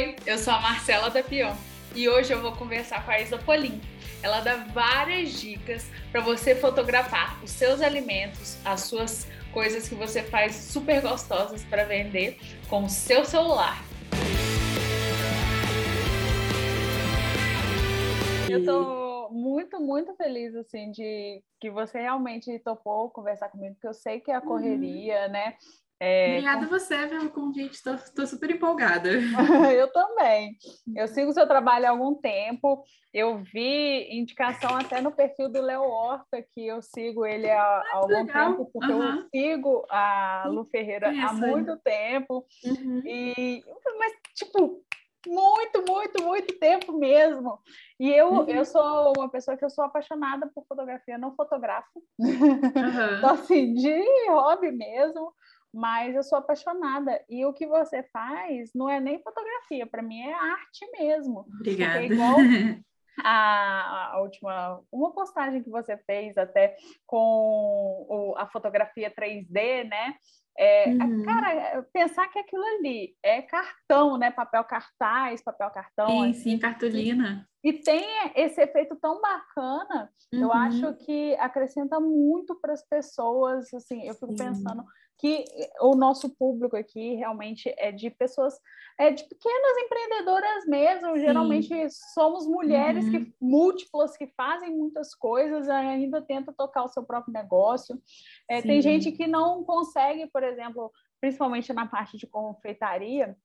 Oi, eu sou a Marcela da Pion e hoje eu vou conversar com a Isa Polim. Ela dá várias dicas para você fotografar os seus alimentos, as suas coisas que você faz super gostosas para vender com o seu celular. Eu tô muito, muito feliz, assim, de que você realmente topou conversar comigo, porque eu sei que é a correria, uhum. né? É... Obrigada a você pelo convite, estou super empolgada. eu também. Eu sigo o seu trabalho há algum tempo. Eu vi indicação até no perfil do Léo Horta, que eu sigo ele há, há ah, algum legal. tempo, porque uhum. eu sigo a Lu Ferreira há muito tempo. Uhum. E, mas, tipo, muito, muito, muito tempo mesmo. E eu, uhum. eu sou uma pessoa que eu sou apaixonada por fotografia, não fotografo. Uhum. então, assim, de hobby mesmo, mas eu sou apaixonada. E o que você faz não é nem fotografia, para mim é arte mesmo. Obrigada. Porque igual a, a, última, uma postagem que você fez até com o, a fotografia 3D, né? É, uhum. Cara, pensar que aquilo ali é cartão, né? Papel cartaz, papel cartão. Sim, assim. sim, cartolina. E tem esse efeito tão bacana, uhum. eu acho que acrescenta muito para as pessoas, assim, eu fico sim. pensando que o nosso público aqui realmente é de pessoas, é de pequenas empreendedoras mesmo, Sim. geralmente somos mulheres uhum. que múltiplas que fazem muitas coisas, ainda tenta tocar o seu próprio negócio. É, tem gente que não consegue, por exemplo, principalmente na parte de confeitaria,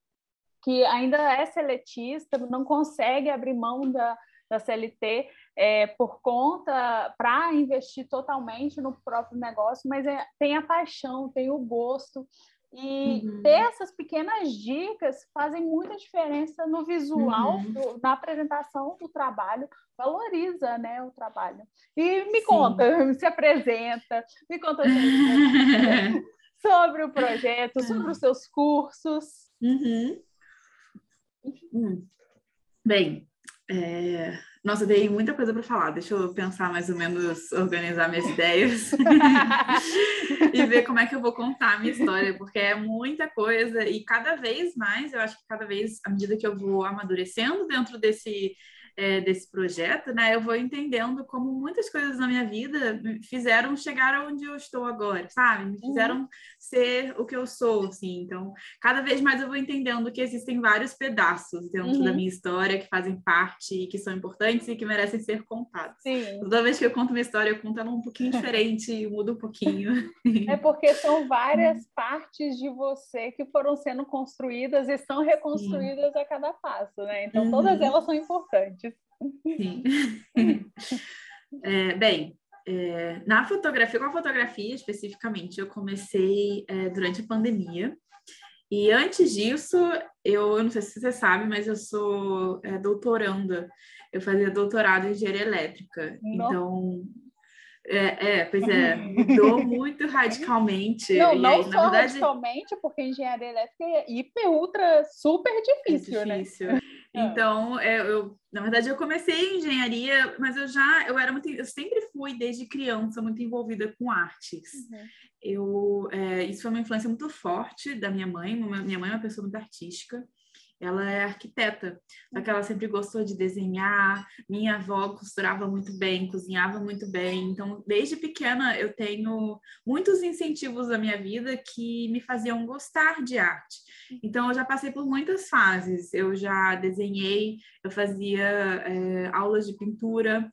que ainda é seletista, não consegue abrir mão da, da CLT é, por conta para investir totalmente no próprio negócio, mas é, tem a paixão, tem o gosto. E uhum. ter essas pequenas dicas fazem muita diferença no visual, uhum. do, na apresentação do trabalho, valoriza né, o trabalho. E me Sim. conta, se apresenta, me conta sobre o projeto, sobre os seus cursos. Uhum. Hum. Bem, é, nossa, dei muita coisa para falar. Deixa eu pensar mais ou menos, organizar minhas ideias e ver como é que eu vou contar a minha história, porque é muita coisa e cada vez mais, eu acho que cada vez, à medida que eu vou amadurecendo dentro desse é, desse projeto, né, eu vou entendendo como muitas coisas na minha vida me fizeram chegar onde eu estou agora, sabe? Me fizeram uhum. ser o que eu sou, assim. Então, cada vez mais eu vou entendendo que existem vários pedaços dentro uhum. da minha história que fazem parte e que são importantes e que merecem ser contados. Sim. Toda vez que eu conto uma história, eu conto ela um pouquinho diferente e mudo um pouquinho. É porque são várias partes de você que foram sendo construídas e são reconstruídas Sim. a cada passo, né? Então, uhum. todas elas são importantes. Sim. é, bem, é, na fotografia, com a fotografia especificamente, eu comecei é, durante a pandemia. E antes disso, eu, eu, não sei se você sabe, mas eu sou é, doutoranda. Eu fazia doutorado em engenharia elétrica. Então, é, é, pois é, mudou muito radicalmente. Não, não aí, só verdade... radicalmente, porque engenharia elétrica é hiper, ultra, super difícil, é difícil. né? Então, é, eu, na verdade, eu comecei em engenharia, mas eu já, eu era muito, eu sempre fui desde criança muito envolvida com artes. Uhum. Eu, é, isso foi uma influência muito forte da minha mãe. Minha mãe é uma pessoa muito artística ela é arquiteta, só que ela sempre gostou de desenhar. Minha avó costurava muito bem, cozinhava muito bem. Então, desde pequena, eu tenho muitos incentivos da minha vida que me faziam gostar de arte. Então, eu já passei por muitas fases. Eu já desenhei, eu fazia é, aulas de pintura.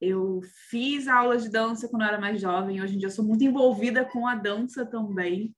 Eu fiz aulas de dança quando eu era mais jovem. Hoje em dia, eu sou muito envolvida com a dança também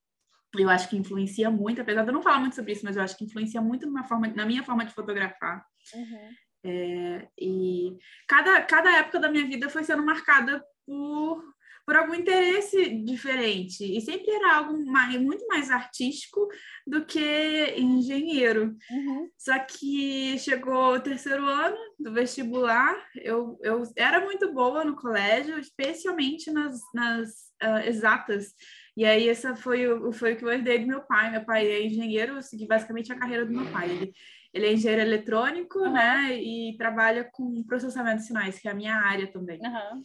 eu acho que influencia muito, apesar de eu não falar muito sobre isso, mas eu acho que influencia muito na, forma, na minha forma de fotografar. Uhum. É, e cada, cada época da minha vida foi sendo marcada por, por algum interesse diferente. E sempre era algo mais, muito mais artístico do que engenheiro. Uhum. Só que chegou o terceiro ano do vestibular, eu, eu era muito boa no colégio, especialmente nas, nas uh, exatas. E aí, essa foi o, foi o que eu herdei do meu pai. Meu pai é engenheiro, eu segui basicamente a carreira do meu pai. Ele, ele é engenheiro eletrônico, uhum. né? E trabalha com processamento de sinais, que é a minha área também. Uhum.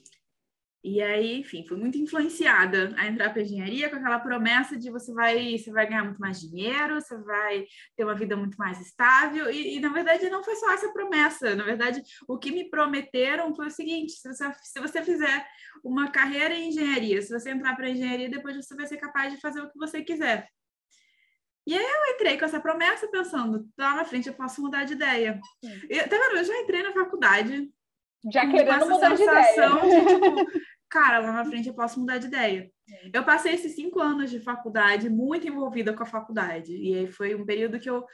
E aí, enfim, fui muito influenciada a entrar para engenharia com aquela promessa de você vai, você vai ganhar muito mais dinheiro, você vai ter uma vida muito mais estável. E, e, na verdade não foi só essa promessa. Na verdade, o que me prometeram foi o seguinte: se você, se você fizer uma carreira em engenharia, se você entrar para engenharia, depois você vai ser capaz de fazer o que você quiser. E aí eu entrei com essa promessa pensando, lá na frente eu posso mudar de ideia. Eu, tá vendo? Eu já entrei na faculdade já querendo mudar de ideia. De, tipo, cara, lá na frente eu posso mudar de ideia. Eu passei esses cinco anos de faculdade muito envolvida com a faculdade. E aí foi um período que eu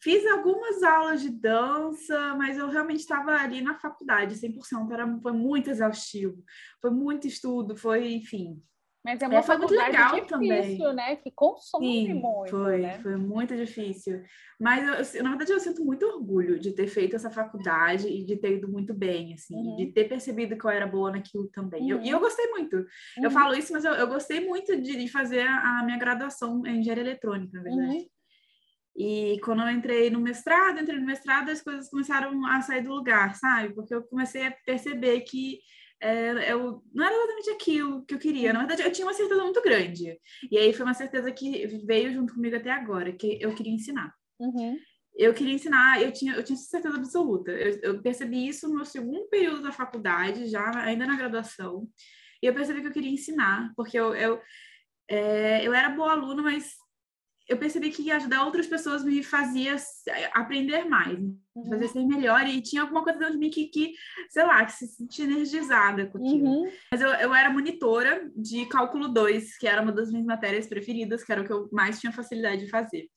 fiz algumas aulas de dança, mas eu realmente estava ali na faculdade, 100%. Era, foi muito exaustivo. Foi muito estudo, foi, enfim, mas é uma é, foi muito legal difícil, também. né? Que consome Sim, muito, foi, né? Foi muito difícil. Mas, eu, na verdade, eu sinto muito orgulho de ter feito essa faculdade e de ter ido muito bem, assim. Uhum. De ter percebido que eu era boa naquilo também. Uhum. Eu, e eu gostei muito. Uhum. Eu falo isso, mas eu, eu gostei muito de, de, fazer a, minha graduação em engenharia eletrônica, na verdade. Uhum. E quando eu entrei no mestrado, entrei no mestrado, as coisas começaram a sair do lugar, sabe? Porque eu comecei a perceber que é, eu, não era exatamente aquilo que eu queria. Na verdade, eu tinha uma certeza muito grande. E aí foi uma certeza que veio junto comigo até agora, que eu queria ensinar. Uhum. Eu queria ensinar, eu tinha, eu tinha certeza absoluta. Eu, eu, percebi isso no meu segundo período da faculdade, já ainda na graduação. E eu percebi que eu queria ensinar, porque eu, eu, é, eu era boa aluna, mas eu percebi que ajudar outras pessoas me fazia aprender mais, uhum. fazia ser melhor e tinha alguma coisa dentro de mim que, que sei lá, que se sentia energizada com aquilo. Uhum. Mas eu, eu era monitora de cálculo 2, que era uma das minhas matérias preferidas, que era o que eu mais tinha facilidade de fazer.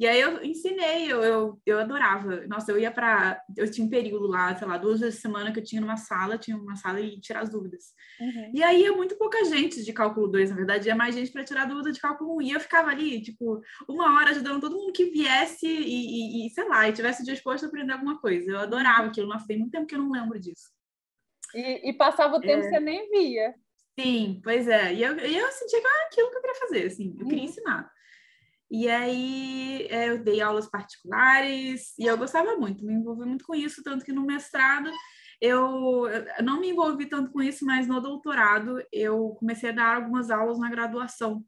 E aí eu ensinei, eu, eu, eu adorava. Nossa, eu ia para. Eu tinha um período lá, sei lá, duas vezes por semana que eu tinha numa sala, tinha uma sala e tirar as dúvidas. Uhum. E aí é muito pouca gente de cálculo 2, na verdade, é mais gente para tirar dúvida de cálculo 1. Um. E eu ficava ali, tipo, uma hora ajudando todo mundo que viesse e, e, e sei lá, e tivesse disposto a aprender alguma coisa. Eu adorava aquilo. Nossa, tem muito tempo que eu não lembro disso. E, e passava o tempo é... você nem via. Sim, pois é. E eu, eu sentia que era aquilo que eu queria fazer, assim, eu queria uhum. ensinar. E aí é, eu dei aulas particulares e eu gostava muito, me envolvi muito com isso, tanto que no mestrado eu, não me envolvi tanto com isso, mas no doutorado eu comecei a dar algumas aulas na graduação.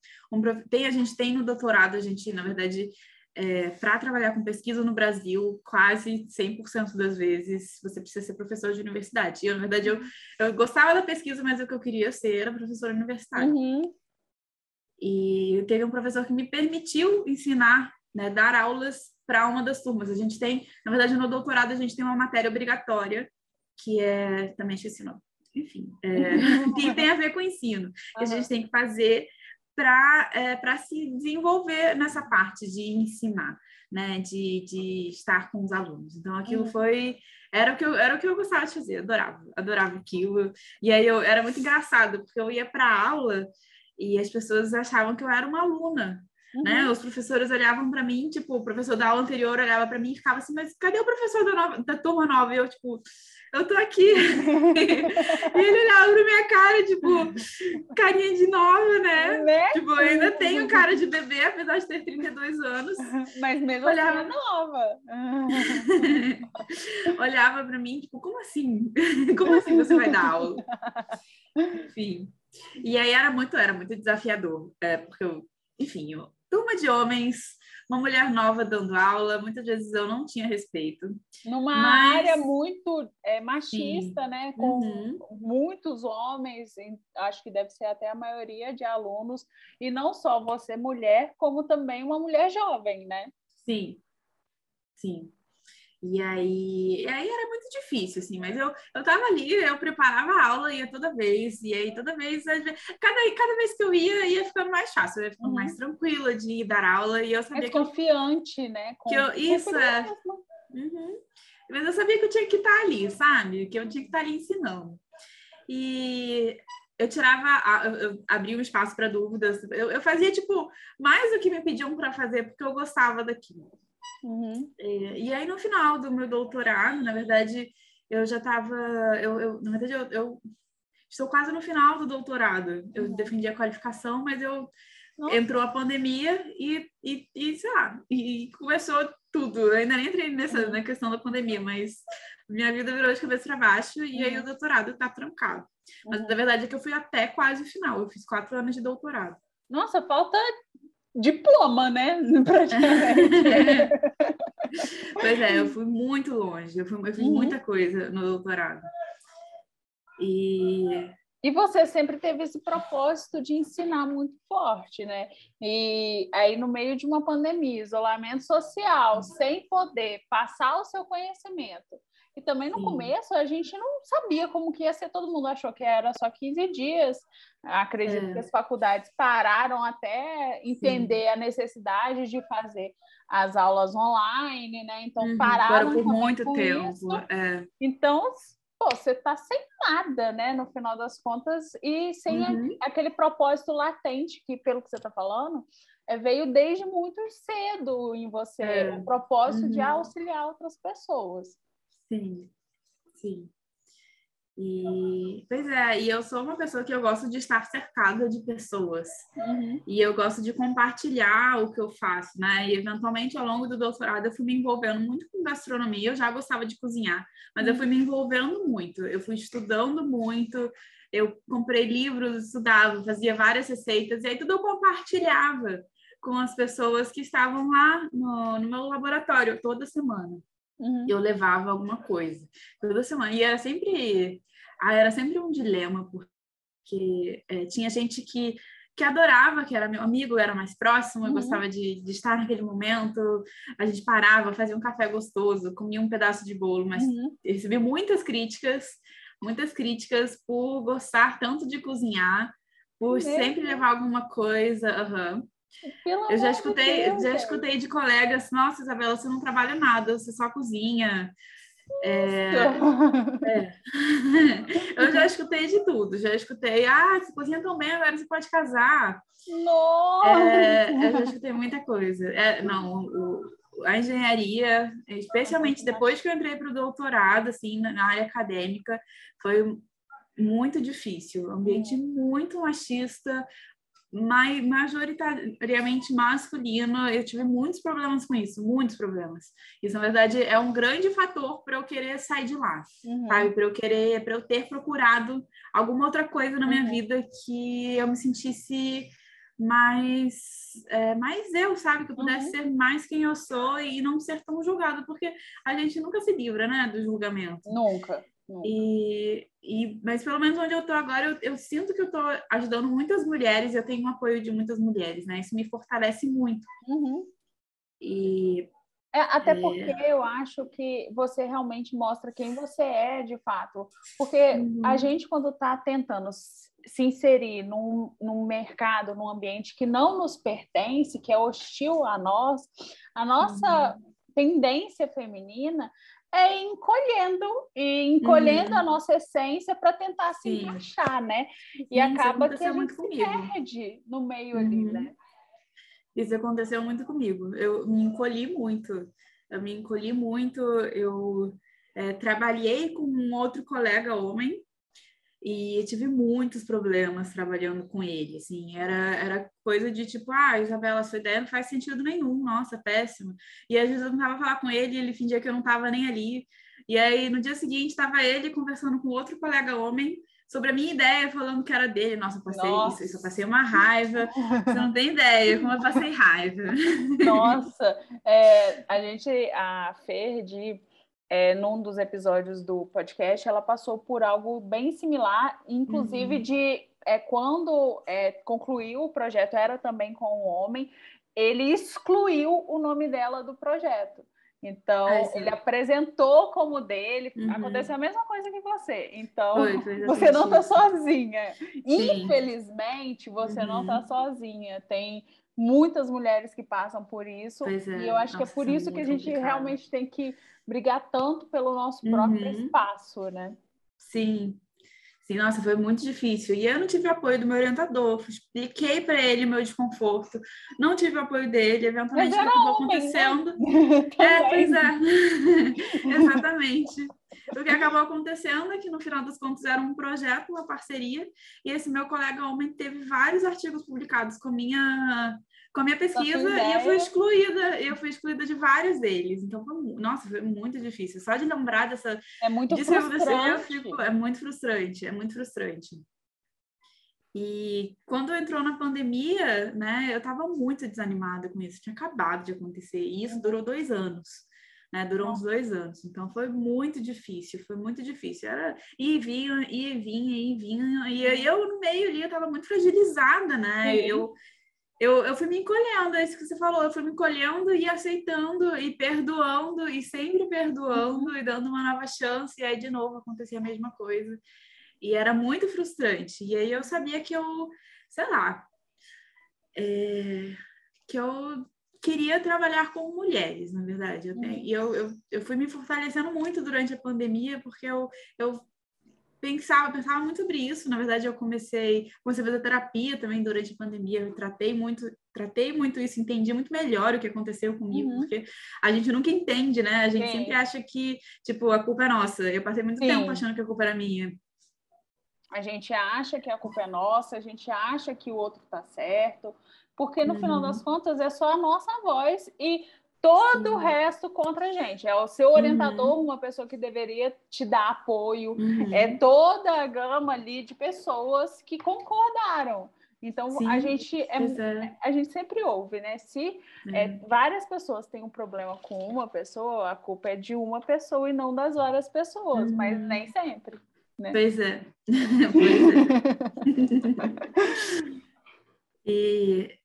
Tem, a gente tem no doutorado, a gente, na verdade, é, para trabalhar com pesquisa no Brasil, quase 100% das vezes você precisa ser professor de universidade. E, eu, na verdade, eu, eu gostava da pesquisa, mas o que eu queria ser era professora universitária. Uhum. E teve um professor que me permitiu ensinar, né, dar aulas para uma das turmas. A gente tem, na verdade, no doutorado a gente tem uma matéria obrigatória que é também esqueci o nome. Enfim, é, que tem a ver com ensino, que a gente tem que fazer para é, se desenvolver nessa parte de ensinar, né, de, de estar com os alunos. Então, aquilo uhum. foi era o que eu, era o que eu gostava de fazer, adorava, adorava aquilo. E aí eu era muito engraçado, porque eu ia para aula e as pessoas achavam que eu era uma aluna. Né? Uhum. Né? Os professores olhavam para mim, tipo, o professor da aula anterior olhava para mim e ficava assim, mas cadê o professor da, nova, da turma nova? E eu, tipo, eu tô aqui. e ele olhava pra minha cara, tipo, carinha de nova, né? né? Tipo, eu ainda tenho cara de bebê, apesar de ter 32 anos. Mas mesmo assim olhava... assim nova. olhava para mim, tipo, como assim? como assim você vai dar aula? Enfim. E aí era muito, era muito desafiador, é, porque eu, enfim, eu, turma de homens, uma mulher nova dando aula, muitas vezes eu não tinha respeito. Numa mas... área muito é, machista, Sim. né? Com uhum. muitos homens, acho que deve ser até a maioria de alunos, e não só você mulher, como também uma mulher jovem, né? Sim, sim. E aí, e aí era muito difícil, assim, mas eu, eu tava ali, eu preparava a aula, ia toda vez, e aí toda vez, cada, cada vez que eu ia, ia ficando mais fácil, eu ia ficando uhum. mais tranquila de dar aula, e eu sabia mais que confiante, eu, né? Com, que eu, isso, é. Uhum. Mas eu sabia que eu tinha que estar ali, sabe? Que eu tinha que estar ali ensinando. E eu tirava, eu abria um espaço para dúvidas, eu, eu fazia, tipo, mais do que me pediam para fazer, porque eu gostava daquilo. Uhum. É, e aí, no final do meu doutorado, na verdade, eu já estava. Eu, eu, na verdade, eu, eu, estou quase no final do doutorado. Eu uhum. defendi a qualificação, mas eu. Nossa. Entrou a pandemia e, e, e, sei lá, e começou tudo. Eu ainda nem entrei nessa uhum. na questão da pandemia, mas minha vida virou de cabeça para baixo e aí o uhum. doutorado está trancado. Mas uhum. na verdade é que eu fui até quase o final. Eu fiz quatro anos de doutorado. Nossa, falta diploma, né? Praticamente. pois é, eu fui muito longe. Eu, fui, eu fiz uhum. muita coisa no doutorado. E e você sempre teve esse propósito de ensinar muito forte, né? E aí, no meio de uma pandemia, isolamento social, sem poder passar o seu conhecimento. E também no Sim. começo a gente não sabia como que ia ser, todo mundo achou que era só 15 dias. Acredito é. que as faculdades pararam até entender Sim. a necessidade de fazer as aulas online, né? Então uhum. pararam por muito tempo. É. Então pô, você tá sem nada, né, no final das contas, e sem uhum. aquele propósito latente que, pelo que você está falando, é, veio desde muito cedo em você, é. o propósito uhum. de auxiliar outras pessoas. Sim, sim. E, pois é, e eu sou uma pessoa que eu gosto de estar cercada de pessoas. Uhum. E eu gosto de compartilhar o que eu faço, né? E eventualmente, ao longo do doutorado, eu fui me envolvendo muito com gastronomia. Eu já gostava de cozinhar, mas uhum. eu fui me envolvendo muito. Eu fui estudando muito. Eu comprei livros, estudava, fazia várias receitas. E aí tudo eu compartilhava com as pessoas que estavam lá no, no meu laboratório toda semana. Uhum. Eu levava alguma coisa toda semana. E era sempre, ah, era sempre um dilema, porque é, tinha gente que, que adorava, que era meu amigo, era mais próximo, eu uhum. gostava de, de estar naquele momento. A gente parava, fazia um café gostoso, comia um pedaço de bolo, mas uhum. recebi muitas críticas, muitas críticas por gostar tanto de cozinhar, por sempre levar alguma coisa. Uhum. Pelo eu já escutei, Deus, já escutei de colegas, nossa, Isabela, você não trabalha nada, você só cozinha. É, é. eu já escutei de tudo, já escutei, ah, você cozinha tão bem, agora você pode casar. Nossa! É, eu já escutei muita coisa. É, não, o, a engenharia, especialmente depois que eu entrei para o doutorado, assim, na área acadêmica, foi muito difícil, um ambiente muito machista, majoritariamente masculino, eu tive muitos problemas com isso, muitos problemas. Isso, na verdade, é um grande fator para eu querer sair de lá, uhum. sabe? Para eu querer, para eu ter procurado alguma outra coisa na minha uhum. vida que eu me sentisse mais, é, mais eu, sabe? Que eu pudesse uhum. ser mais quem eu sou e não ser tão julgado, porque a gente nunca se livra, né, do julgamento. Nunca. E, e, mas pelo menos onde eu estou agora, eu, eu, sinto que eu estou ajudando muitas mulheres, eu tenho um apoio de muitas mulheres, né? Isso me fortalece muito. Uhum. E é, até é... porque eu acho que você realmente mostra quem você é de fato. Porque uhum. a gente, quando está tentando se inserir num, num mercado, num ambiente que não nos pertence, que é hostil a nós, a nossa uhum. tendência feminina é encolhendo e encolhendo uhum. a nossa essência para tentar se Sim. encaixar, né? E Sim, acaba que a gente se perde no meio uhum. ali, né? Isso aconteceu muito comigo. Eu me encolhi muito. Eu me encolhi muito. Eu é, trabalhei com um outro colega homem e tive muitos problemas trabalhando com ele, assim, era, era coisa de tipo, ah, Isabela, sua ideia não faz sentido nenhum, nossa, péssimo. E às vezes eu tentava falar com ele, ele fingia que eu não estava nem ali. E aí no dia seguinte estava ele conversando com outro colega homem sobre a minha ideia, falando que era dele. Nossa, eu passei Nossa. isso, isso, eu passei uma raiva. Você não tem ideia como eu passei raiva. Nossa, é, a gente, a Fer de é, num dos episódios do podcast, ela passou por algo bem similar, inclusive uhum. de é, quando é, concluiu o projeto, era também com um homem, ele excluiu o nome dela do projeto. Então, ah, ele apresentou como dele, uhum. aconteceu a mesma coisa que você. Então, foi, foi você não está sozinha. Sim. Infelizmente, você uhum. não está sozinha. Tem muitas mulheres que passam por isso. É. E eu acho Nossa, que é por isso que a gente complicado. realmente tem que brigar tanto pelo nosso próprio uhum. espaço, né? Sim. Sim, nossa, foi muito difícil. E eu não tive apoio do meu orientador, expliquei para ele o meu desconforto, não tive apoio dele, eventualmente acabou né? acontecendo. Né? é, pois é. Exatamente. o que acabou acontecendo é que no final das contas era um projeto, uma parceria, e esse meu colega homem teve vários artigos publicados com minha com a minha pesquisa e eu fui excluída, eu fui excluída de vários deles. Então, foi, nossa, foi muito difícil. Só de lembrar dessa é muito disso frustrante. Fico, é muito frustrante, é muito frustrante. E quando entrou na pandemia, né, eu estava muito desanimada com isso, tinha acabado de acontecer, e isso durou dois anos, né, durou uns dois anos, então foi muito difícil, foi muito difícil, era e vinha, e vinha, e vinha, e eu no meio ali, eu estava muito fragilizada, né, eu, eu, eu fui me encolhendo, é isso que você falou, eu fui me encolhendo e aceitando, e perdoando, e sempre perdoando, uhum. e dando uma nova chance, e aí de novo acontecia a mesma coisa, e era muito frustrante. E aí eu sabia que eu, sei lá, é, que eu queria trabalhar com mulheres, na verdade. Eu, uhum. E eu, eu, eu fui me fortalecendo muito durante a pandemia, porque eu, eu pensava, pensava muito sobre isso. Na verdade, eu comecei, comecei a fazer terapia também durante a pandemia. Eu tratei muito, tratei muito isso, entendi muito melhor o que aconteceu comigo, uhum. porque a gente nunca entende, né? A gente Sim. sempre acha que, tipo, a culpa é nossa. Eu passei muito Sim. tempo achando que a culpa era minha. A gente acha que a culpa é nossa, a gente acha que o outro está certo, porque no uhum. final das contas é só a nossa voz e todo o resto contra a gente. É o seu orientador, uhum. uma pessoa que deveria te dar apoio, uhum. é toda a gama ali de pessoas que concordaram. Então Sim, a gente é, é, a gente sempre ouve, né? Se é. É, várias pessoas têm um problema com uma pessoa, a culpa é de uma pessoa e não das várias pessoas, mas uhum. nem sempre. Né? Pois é. pois é. e,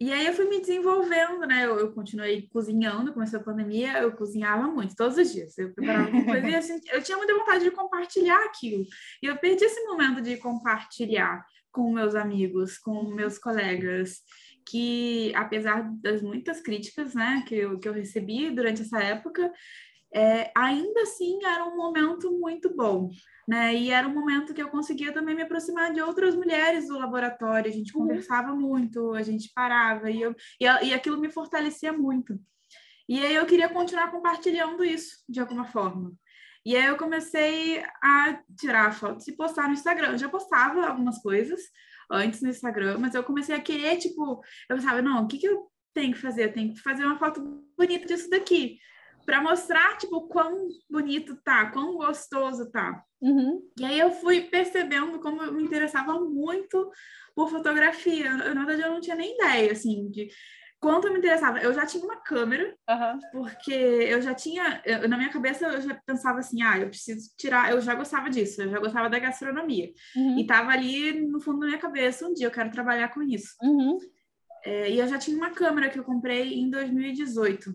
e aí eu fui me desenvolvendo, né? Eu, eu, continuei cozinhando, começou a pandemia, eu cozinhava muito, todos os dias. Eu preparava uma coisa e assim, eu tinha muita vontade de compartilhar aquilo. E eu perdi esse momento de compartilhar com meus amigos, com meus colegas, que apesar das muitas críticas, né, que eu, que eu recebi durante essa época, é, ainda assim era um momento muito bom, né? E era um momento que eu conseguia também me aproximar de outras mulheres do laboratório, a gente uhum. conversava muito, a gente parava, e, eu, e, e aquilo me fortalecia muito. E aí eu queria continuar compartilhando isso de alguma forma. E aí eu comecei a tirar fotos e postar no Instagram. Eu já postava algumas coisas antes no Instagram, mas eu comecei a querer, tipo, eu pensava, não, o que, que eu tenho que fazer? Eu tenho que fazer uma foto bonita disso daqui para mostrar, tipo, quão bonito tá, quão gostoso tá. Uhum. E aí eu fui percebendo como eu me interessava muito por fotografia. Eu, na verdade, eu não tinha nem ideia, assim, de quanto eu me interessava. Eu já tinha uma câmera, uhum. porque eu já tinha, eu, na minha cabeça, eu já pensava assim, ah, eu preciso tirar, eu já gostava disso, eu já gostava da gastronomia. Uhum. E tava ali no fundo da minha cabeça, um dia eu quero trabalhar com isso. Uhum. É, e eu já tinha uma câmera que eu comprei em 2018.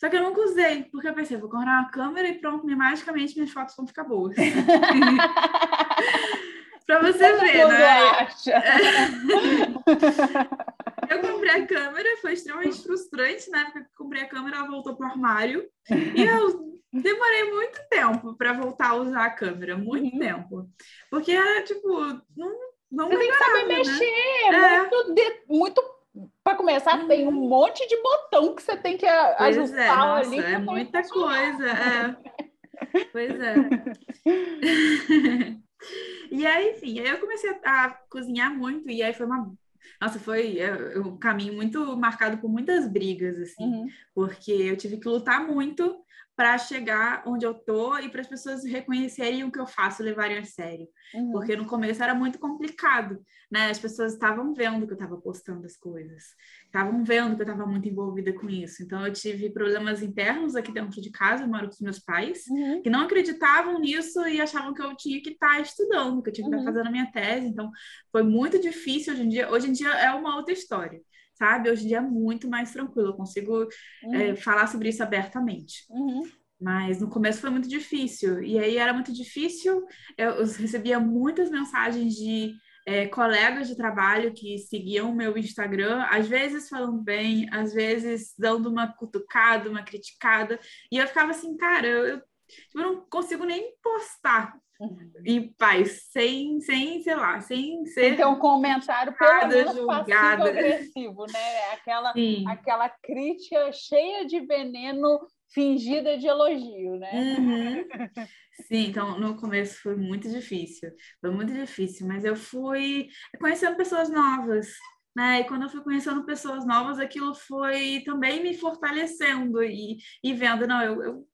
Só que eu nunca usei, porque eu pensei, vou comprar uma câmera e pronto, magicamente minhas fotos vão ficar boas. pra você Todo ver, né? Acha. eu comprei a câmera, foi extremamente frustrante, né? Porque eu comprei a câmera, ela voltou pro armário. E eu demorei muito tempo para voltar a usar a câmera, muito uhum. tempo. Porque, tipo, não, não Você tem que saber né? mexer, é. muito, de, muito começar, tem um monte de botão que você tem que pois é, ajustar é, nossa, ali. É muita coisa. É. Pois é. e aí, enfim, aí eu comecei a, a, cozinhar muito, e aí foi uma. Nossa, foi é, um caminho muito marcado por muitas brigas, assim, uhum. porque eu tive que lutar muito para chegar onde eu tô e para as pessoas reconhecerem o que eu faço, levarem a sério. Uhum. Porque no começo era muito complicado, né? As pessoas estavam vendo que eu estava postando as coisas, estavam vendo que eu estava muito envolvida com isso. Então eu tive problemas internos aqui dentro de casa, eu moro com os meus pais, uhum. que não acreditavam nisso e achavam que eu tinha que estar tá estudando, que eu tinha que estar tá uhum. fazendo a minha tese. Então foi muito difícil hoje em dia. Hoje em dia é uma outra história sabe? Hoje em dia é muito mais tranquilo, eu consigo uhum. é, falar sobre isso abertamente. Uhum. Mas no começo foi muito difícil. E aí era muito difícil, eu recebia muitas mensagens de é, colegas de trabalho que seguiam o meu Instagram, às vezes falando bem, às vezes dando uma cutucada, uma criticada. E eu ficava assim, cara, eu, eu, eu não consigo nem postar Uhum. em paz, sem, sem, sei lá, sem ser. Então, um comentário pelo menos passivo-agressivo, né? Aquela, aquela crítica cheia de veneno fingida de elogio, né? Uhum. Sim, então no começo foi muito difícil, foi muito difícil, mas eu fui conhecendo pessoas novas, né? E quando eu fui conhecendo pessoas novas, aquilo foi também me fortalecendo e, e vendo, não, eu, eu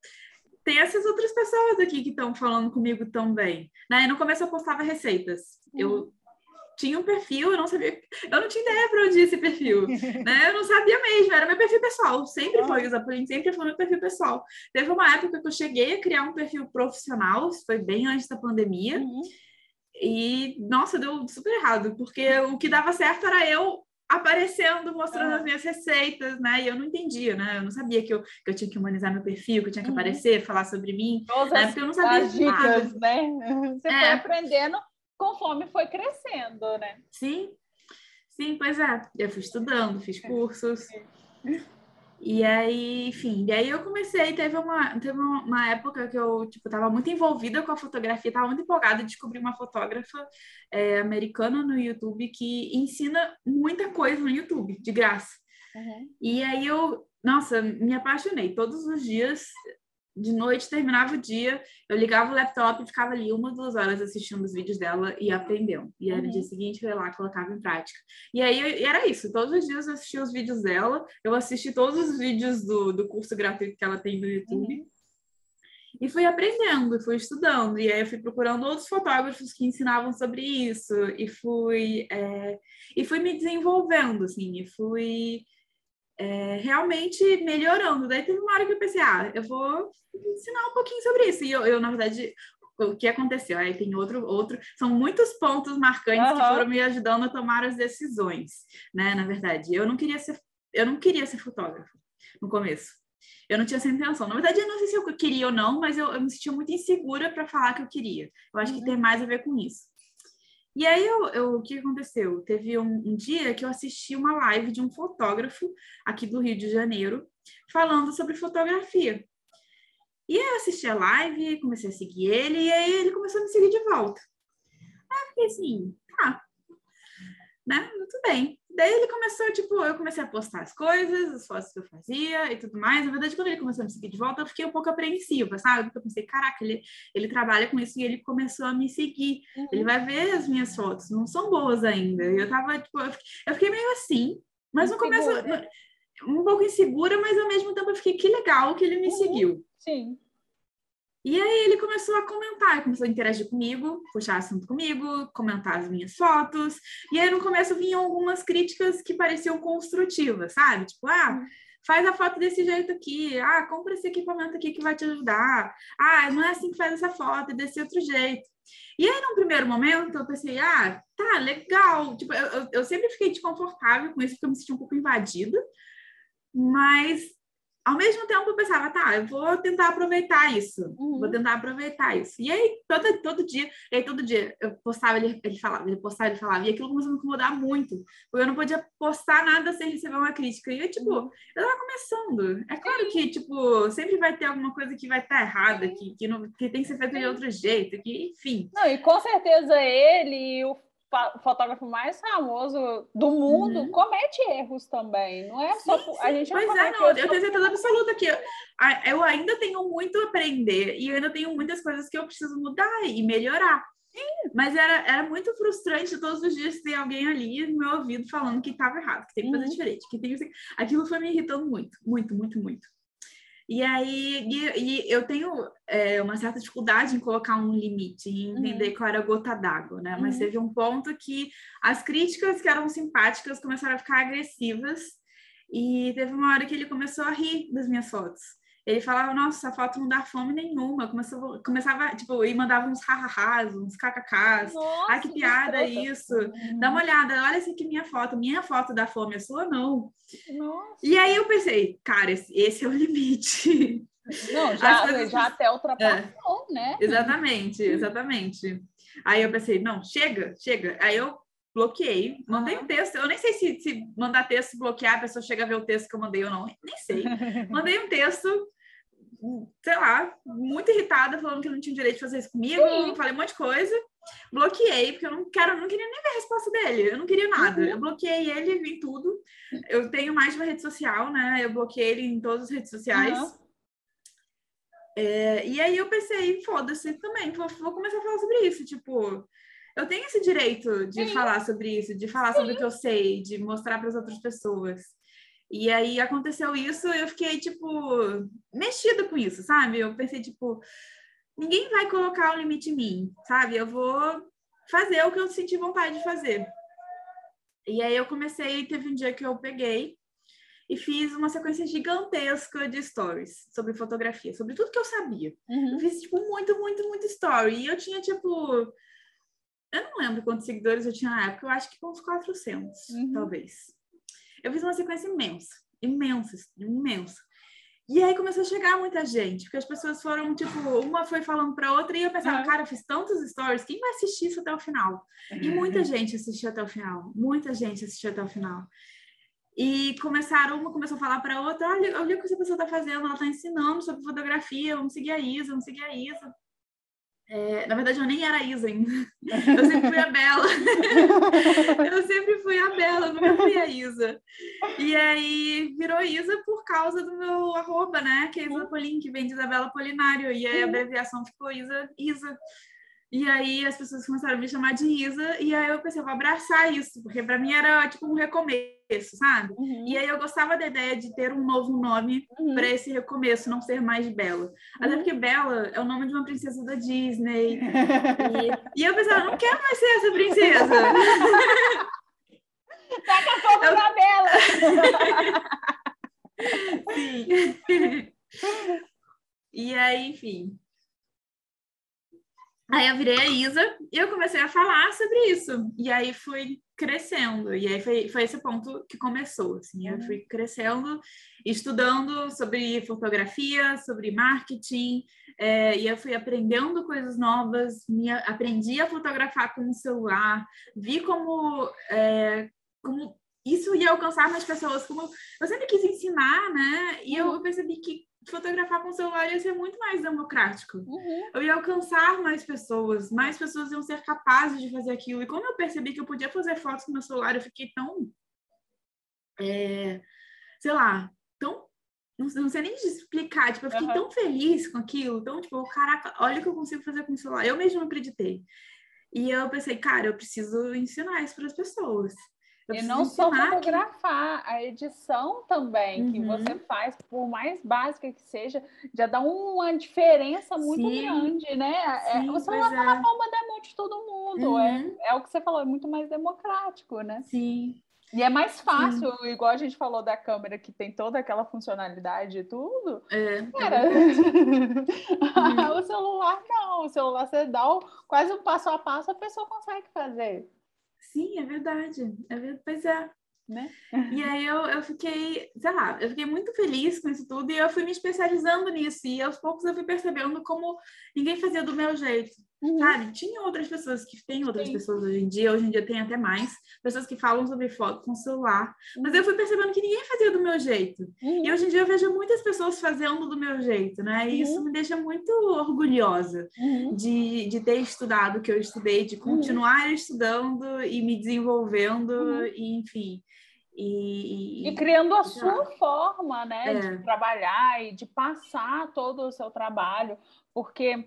tem essas outras pessoas aqui que estão falando comigo também, né? No começo eu postava receitas, uhum. eu tinha um perfil, eu não sabia, eu não tinha ideia para onde ia esse perfil, né? Eu não sabia mesmo, era meu perfil pessoal, sempre foi, o Zapolin sempre foi meu perfil pessoal. Teve uma época que eu cheguei a criar um perfil profissional, isso foi bem antes da pandemia, uhum. e, nossa, deu super errado, porque o que dava certo era eu aparecendo, mostrando as minhas receitas, né? E eu não entendia, né? Eu não sabia que eu, que eu tinha que humanizar meu perfil, que eu tinha que uhum. aparecer, falar sobre mim, Todas né? Porque eu não sabia as dicas, nada. né? Você é. foi aprendendo conforme foi crescendo, né? Sim, sim, pois é. Eu fui estudando, fiz cursos. E aí, enfim, e aí eu comecei, teve uma, teve uma época que eu, tipo, tava muito envolvida com a fotografia, tava muito empolgada de descobrir uma fotógrafa é, americana no YouTube que ensina muita coisa no YouTube, de graça. Uhum. E aí eu, nossa, me apaixonei. Todos os dias de noite terminava o dia, eu ligava o laptop e ficava ali uma, duas horas assistindo os vídeos dela e aprendendo. E aí, no dia uhum. seguinte, eu ia lá colocava em prática. E aí era isso, todos os dias eu assistia os vídeos dela, eu assisti todos os vídeos do, do curso gratuito que ela tem no YouTube. Uhum. E fui aprendendo, fui estudando, e aí eu fui procurando outros fotógrafos que ensinavam sobre isso, e fui, é, e fui me desenvolvendo, assim, e fui é, realmente melhorando. Daí teve uma hora que eu pensei, ah, eu vou ensinar um pouquinho sobre isso. E eu, eu na verdade, o que aconteceu? Aí tem outro, outro, são muitos pontos marcantes uhum. que foram me ajudando a tomar as decisões, né? Na verdade, eu não queria ser, eu não queria ser fotógrafo no começo. Eu não tinha essa intenção. Na verdade, eu não sei se eu queria ou não, mas eu, eu me sentia muito insegura para falar que eu queria. Eu acho uhum. que tem mais a ver com isso. E aí, eu, eu, o que aconteceu? Teve um, um, dia que eu assisti uma live de um fotógrafo aqui do Rio de Janeiro, falando sobre fotografia. E eu assisti a live, comecei a seguir ele, e aí ele começou a me seguir de volta. Aí eu fiquei assim, tá, né? Muito bem. Daí ele começou, tipo, eu comecei a postar as coisas, as fotos que eu fazia e tudo mais. Na verdade, quando ele começou a me seguir de volta, eu fiquei um pouco apreensiva, sabe? Porque eu pensei, caraca, ele, ele trabalha com isso e ele começou a me seguir. Uhum. Ele vai ver as minhas fotos, não são boas ainda. E eu tava, tipo, eu fiquei, eu fiquei meio assim, mas no começo, um pouco insegura, mas ao mesmo tempo eu fiquei, que legal que ele me uhum. seguiu. Sim. E aí ele começou a comentar, começou a interagir comigo, puxar assunto comigo, comentar as minhas fotos. E aí no começo vinham algumas críticas que pareciam construtivas, sabe? Tipo, ah, faz a foto desse jeito aqui, ah, compra esse equipamento aqui que vai te ajudar. Ah, não é assim que faz essa foto, é desse outro jeito. E aí, num primeiro momento, eu pensei, ah, tá, legal. Tipo, eu, eu, eu sempre fiquei desconfortável com isso, porque eu me senti um pouco invadida. Mas ao mesmo tempo eu pensava, tá, eu vou tentar aproveitar isso, uhum. vou tentar aproveitar isso. E aí, todo, todo dia, e aí todo dia eu postava, ele, ele falava, ele postava, ele falava, e aquilo começou a me incomodar muito, porque eu não podia postar nada sem receber uma crítica. E eu, tipo, uhum. eu tava começando. É claro que, tipo, sempre vai ter alguma coisa que vai estar tá errada, que, que, não, que tem que ser feita de outro jeito, que, enfim. Não, e com certeza ele e o fotógrafo mais famoso do mundo uhum. comete erros também. Não é só. Sim, sim. A gente não pois é, não. Eu tenho certeza absoluta que eu ainda tenho muito a aprender e eu ainda tenho muitas coisas que eu preciso mudar e melhorar. Sim. Mas era, era muito frustrante todos os dias ter alguém ali no meu ouvido falando que estava errado, que tem que fazer uhum. diferente, que tem que... Aquilo foi me irritando muito, muito, muito, muito. E aí e, e eu tenho é, uma certa dificuldade em colocar um limite, em entender uhum. qual era a gota d'água, né? Mas uhum. teve um ponto que as críticas que eram simpáticas começaram a ficar agressivas e teve uma hora que ele começou a rir das minhas fotos. Ele falava, nossa, essa foto não dá fome nenhuma. Começava, começava tipo, e mandava uns ha-ha-has, uns kkks. Ai, que piada isso. Uhum. Dá uma olhada, olha essa aqui minha foto. Minha foto dá fome, a sua não. Nossa. E aí eu pensei, cara, esse, esse é o limite. Não, já, já até ultrapassou, é. né? Exatamente, exatamente. Aí eu pensei, não, chega, chega. Aí eu bloqueei, mandei um texto. Eu nem sei se, se mandar texto bloquear, a pessoa chega a ver o texto que eu mandei ou não, nem sei. Mandei um texto sei lá, muito irritada, falando que não tinha direito de fazer isso comigo, Sim. falei um monte de coisa. Bloqueei, porque eu não quero, não queria nem ver a resposta dele, eu não queria nada. Uhum. Eu bloqueei ele, vi tudo. Eu tenho mais de uma rede social, né? Eu bloqueei ele em todas as redes sociais. Uhum. É, e aí eu pensei, foda-se também, vou, vou, começar a falar sobre isso. Tipo, eu tenho esse direito de Sim. falar sobre isso, de falar Sim. sobre o que eu sei, de mostrar para as outras pessoas. E aí aconteceu isso, eu fiquei, tipo, mexida com isso, sabe? Eu pensei, tipo, ninguém vai colocar o limite em mim, sabe? Eu vou fazer o que eu senti vontade de fazer. E aí eu comecei, teve um dia que eu peguei e fiz uma sequência gigantesca de stories sobre fotografia, sobre tudo que eu sabia. Uhum. Eu fiz, tipo, muito, muito, muito story. E eu tinha, tipo... Eu não lembro quantos seguidores eu tinha na época, eu acho que uns 400, uhum. talvez. Eu fiz uma sequência imensa, imensa, imensa. E aí começou a chegar muita gente, porque as pessoas foram, tipo, uma foi falando para outra e eu pensava, uhum. cara, eu fiz tantos stories, quem vai assistir isso até o final? E muita gente assistiu até o final, muita gente assistiu até o final. E começaram, uma começou a falar para outra, olha, olha o que essa pessoa está fazendo, ela está ensinando sobre fotografia, vamos seguir a Isa, vamos seguir a Isa. É, na verdade, eu nem era a Isa ainda. Eu sempre fui a Bela. eu sempre fui a Bela, nunca fui a Isa. E aí virou Isa por causa do meu arroba, né? Que é Isa Polin, que vem de Isabela Polinário. E aí a abreviação ficou Isa, Isa. E aí as pessoas começaram a me chamar de Isa, e aí eu pensei, eu vou abraçar isso, porque para mim era tipo um recomeço, sabe? Uhum. E aí eu gostava da ideia de ter um novo nome uhum. para esse recomeço, não ser mais Bela. Até uhum. porque Bela é o nome de uma princesa da Disney. e, e eu pensava, não quero mais ser essa princesa. Taca fogo eu... na Bela! Sim. E aí, enfim, Aí eu virei a Isa e eu comecei a falar sobre isso. E aí fui crescendo. E aí foi, foi esse ponto que começou. Assim, eu fui crescendo, estudando sobre fotografia, sobre marketing. É, e eu fui aprendendo coisas novas. Me, aprendi a fotografar com o celular. Vi como, é, como isso ia alcançar mais pessoas. Como eu sempre quis ensinar, né? E eu percebi que fotografar com celular ia ser muito mais democrático. Uhum. Eu ia alcançar mais pessoas, mais pessoas iam ser capazes de fazer aquilo. E quando eu percebi que eu podia fazer fotos com meu celular, eu fiquei tão. É, sei lá, tão. Não, não, sei nem explicar, tipo, eu fiquei uhum. tão feliz com aquilo, tão, tipo, caraca, olha o que eu consigo fazer com o celular. Eu mesmo acreditei. E eu pensei, cara, eu preciso ensinar isso para as pessoas. E não só fotografar, que... a edição também, uhum. que você faz, por mais básica que seja, já dá uma diferença muito Sim. grande, né? É, Sim, é, o celular tá é. na palma da mão de todo mundo. É, uhum. É, é o que você falou, é muito mais democrático, né? Sim. E é mais fácil, Sim. igual a gente falou da câmera, que tem toda aquela funcionalidade e tudo. É, Cara, é o celular não. O celular você dá o, quase um passo a passo, a pessoa consegue fazer. Sim, é verdade. É verdade. Pois é. Né? E aí eu, eu fiquei, sei lá, eu fiquei muito feliz com isso tudo e eu fui me especializando nisso e aos poucos eu fui percebendo como ninguém fazia do meu jeito. Uhum. Sabe? Tinha outras pessoas que tem outras Sim. pessoas hoje em dia, hoje em dia tem até mais, pessoas que falam sobre foto com celular. Uhum. Mas eu fui percebendo que ninguém fazia do meu jeito. Uhum. E hoje em dia eu vejo muitas pessoas fazendo do meu jeito, né? E isso uhum. me deixa muito orgulhosa uhum. de, de ter estudado o que eu estudei, de continuar estudando e me desenvolvendo, e, enfim. E, e, criando a sua forma né, é. de trabalhar e de passar todo o seu trabalho, porque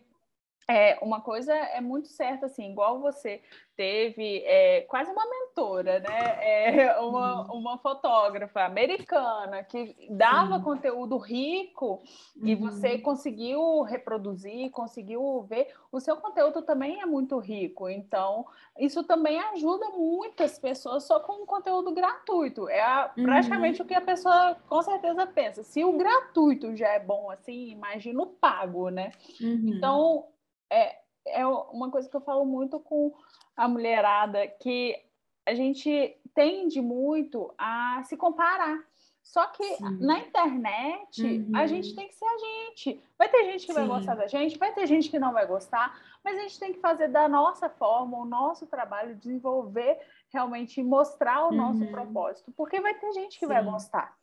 é, uma coisa é muito certa, assim, igual você teve é, quase uma mentora, né? É, uma, uhum. uma fotógrafa americana que dava conteúdo rico uhum. e você conseguiu reproduzir, conseguiu ver. O seu conteúdo também é muito rico, então isso também ajuda muitas pessoas só com um conteúdo gratuito. É a, uhum. praticamente o que a pessoa com certeza pensa. Se o gratuito já é bom assim, imagina o pago, né? Uhum. Então, é, é uma coisa que eu falo muito com a mulherada, que a gente tende muito a se comparar. Só que Sim. na internet, uhum. a gente tem que ser a gente. Vai ter gente que Sim. vai gostar da gente, vai ter gente que não vai gostar, mas a gente tem que fazer da nossa forma, o nosso trabalho, desenvolver realmente, mostrar o uhum. nosso propósito, porque vai ter gente que Sim. vai gostar.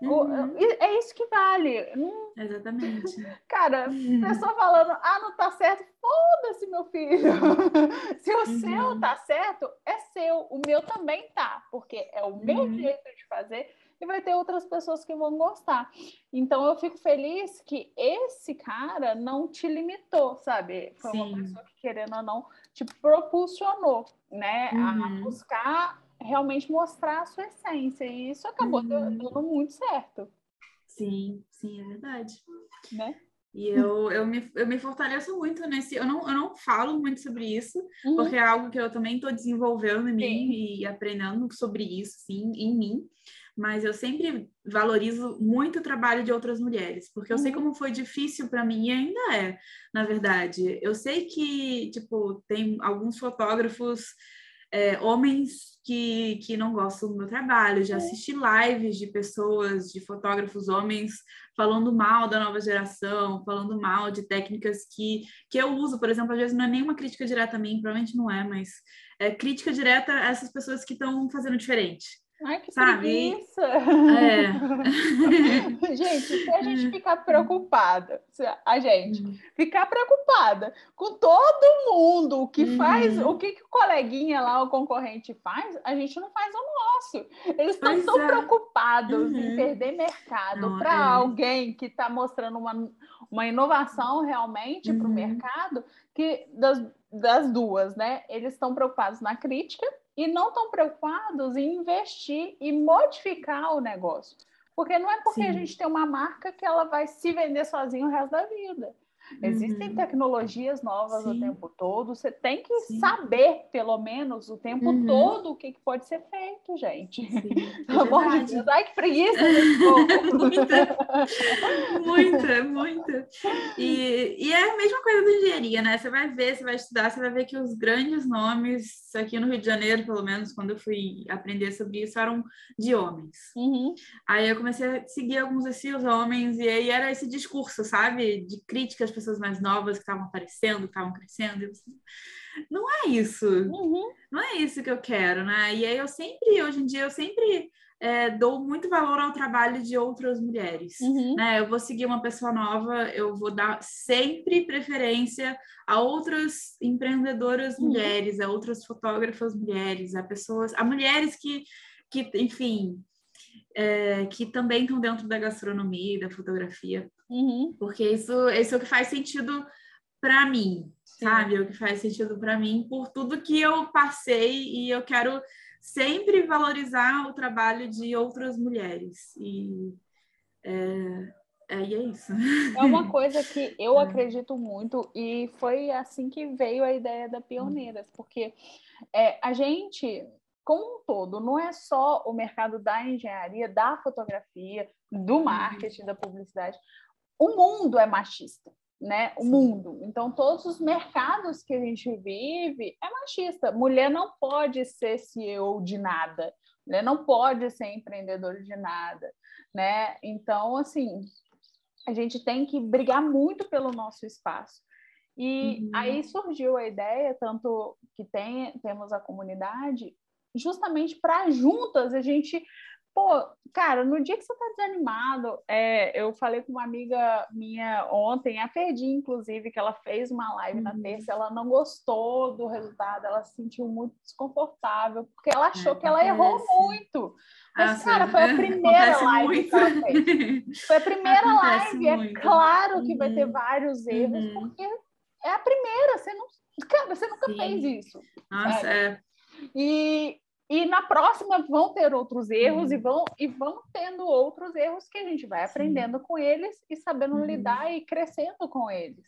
Uhum. É isso que vale. Exatamente. Cara, uhum. pessoa falando, ah, não tá certo, foda-se, meu filho. Se o uhum. seu tá certo, é seu. O meu também tá, porque é o meu uhum. jeito de fazer, e vai ter outras pessoas que vão gostar. Então eu fico feliz que esse cara não te limitou, sabe? Foi Sim. uma pessoa que, querendo ou não, te propulsionou, né? Uhum. A buscar realmente mostrar a sua essência. E isso acabou uhum. dando muito certo. Sim, sim, é verdade. Né? E eu, eu, me, eu me fortaleço muito nesse. Eu não, eu não falo muito sobre isso, uhum. porque é algo que eu também estou desenvolvendo em mim sim. e aprendendo sobre isso, sim, em mim. Mas eu sempre valorizo muito o trabalho de outras mulheres, porque eu uhum. sei como foi difícil para mim e ainda é, na verdade. Eu sei que, tipo, tem alguns fotógrafos é, homens que, que não gostam do meu trabalho, já assisti lives de pessoas, de fotógrafos homens, falando mal da nova geração, falando mal de técnicas que, que eu uso, por exemplo, às vezes não é nenhuma crítica direta a mim, provavelmente não é, mas é crítica direta a essas pessoas que estão fazendo diferente. Ai, que sabe? preguiça! É. gente, se a gente ficar preocupada, a gente uhum. ficar preocupada com todo mundo, o que faz, uhum. o que, que o coleguinha lá, o concorrente faz, a gente não faz o nosso. Eles estão tão é. preocupados uhum. em perder mercado para é. alguém que está mostrando uma, uma inovação realmente para o uhum. mercado, que das, das duas, né? Eles estão preocupados na crítica e não estão preocupados em investir e modificar o negócio. Porque não é porque Sim. a gente tem uma marca que ela vai se vender sozinha o resto da vida. Existem uhum. tecnologias novas Sim. o tempo todo. Você tem que Sim. saber, pelo menos, o tempo uhum. todo o que, que, pode ser feito, gente. Sim, Pelo amor de Deus. Ai, que preguiça! muita, muita, muita. E, e é a mesma coisa da engenharia, né? Você vai ver, você vai estudar, você vai ver que os grandes nomes, aqui no Rio de Janeiro, pelo menos, quando eu fui aprender sobre isso, eram de homens. Uhum. Aí eu comecei a seguir alguns desses homens, e aí era esse discurso, sabe? De críticas pessoas mais novas que estavam aparecendo, que estavam crescendo. Não é isso. Uhum. Não é isso que eu quero, né? E aí eu sempre, hoje em dia, eu sempre é, dou muito valor ao trabalho de outras mulheres. Uhum. Né? Eu vou seguir uma pessoa nova, eu vou dar sempre preferência a outras empreendedoras uhum. mulheres, a outras fotógrafas mulheres, a pessoas, a mulheres que, que enfim, é, que também estão dentro da gastronomia e da fotografia. Uhum. Porque isso, isso é o que faz sentido para mim, Sim. sabe? É o que faz sentido para mim por tudo que eu passei e eu quero sempre valorizar o trabalho de outras mulheres. E é, é, e é isso. É uma coisa que eu é. acredito muito e foi assim que veio a ideia da Pioneiras, porque é, a gente como um todo, não é só o mercado da engenharia, da fotografia, do uhum. marketing, da publicidade. O mundo é machista, né? O mundo. Então, todos os mercados que a gente vive é machista. Mulher não pode ser CEO de nada. Mulher não pode ser empreendedor de nada, né? Então, assim, a gente tem que brigar muito pelo nosso espaço. E uhum. aí surgiu a ideia, tanto que tem, temos a comunidade, justamente para juntas a gente. Pô, cara, no dia que você está desanimado, é, eu falei com uma amiga minha ontem, a Perdi, inclusive, que ela fez uma live uhum. na terça, ela não gostou do resultado, ela se sentiu muito desconfortável, porque ela achou é, que ela errou muito. Mas, ah, cara, foi a primeira live muito. que ela fez. Foi a primeira acontece live. É muito. É claro que uhum. vai ter uhum. vários erros, uhum. porque é a primeira, você não. Cara, você nunca Sim. fez isso. Nossa, é. E, e na próxima vão ter outros erros uhum. e, vão, e vão tendo outros erros que a gente vai aprendendo Sim. com eles e sabendo uhum. lidar e crescendo com eles.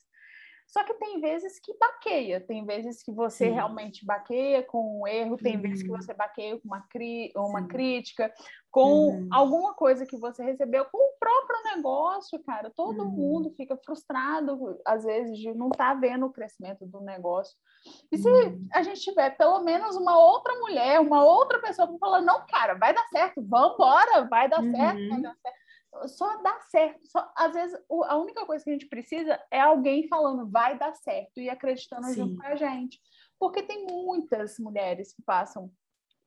Só que tem vezes que baqueia, tem vezes que você Sim. realmente baqueia com um erro, tem uhum. vezes que uhum. você baqueia com uma, cri uma crítica, com uhum. alguma coisa que você recebeu, com o próprio negócio, cara. Todo uhum. mundo fica frustrado, às vezes, de não estar tá vendo o crescimento do negócio. E se uhum. a gente tiver pelo menos uma outra mulher, uma outra pessoa para falar, não, cara, vai dar certo, vamos embora, vai dar certo, vai uhum. dar certo só dá certo. Só, às vezes, o, a única coisa que a gente precisa é alguém falando vai dar certo e acreditando Sim. junto com a gente. Porque tem muitas mulheres que passam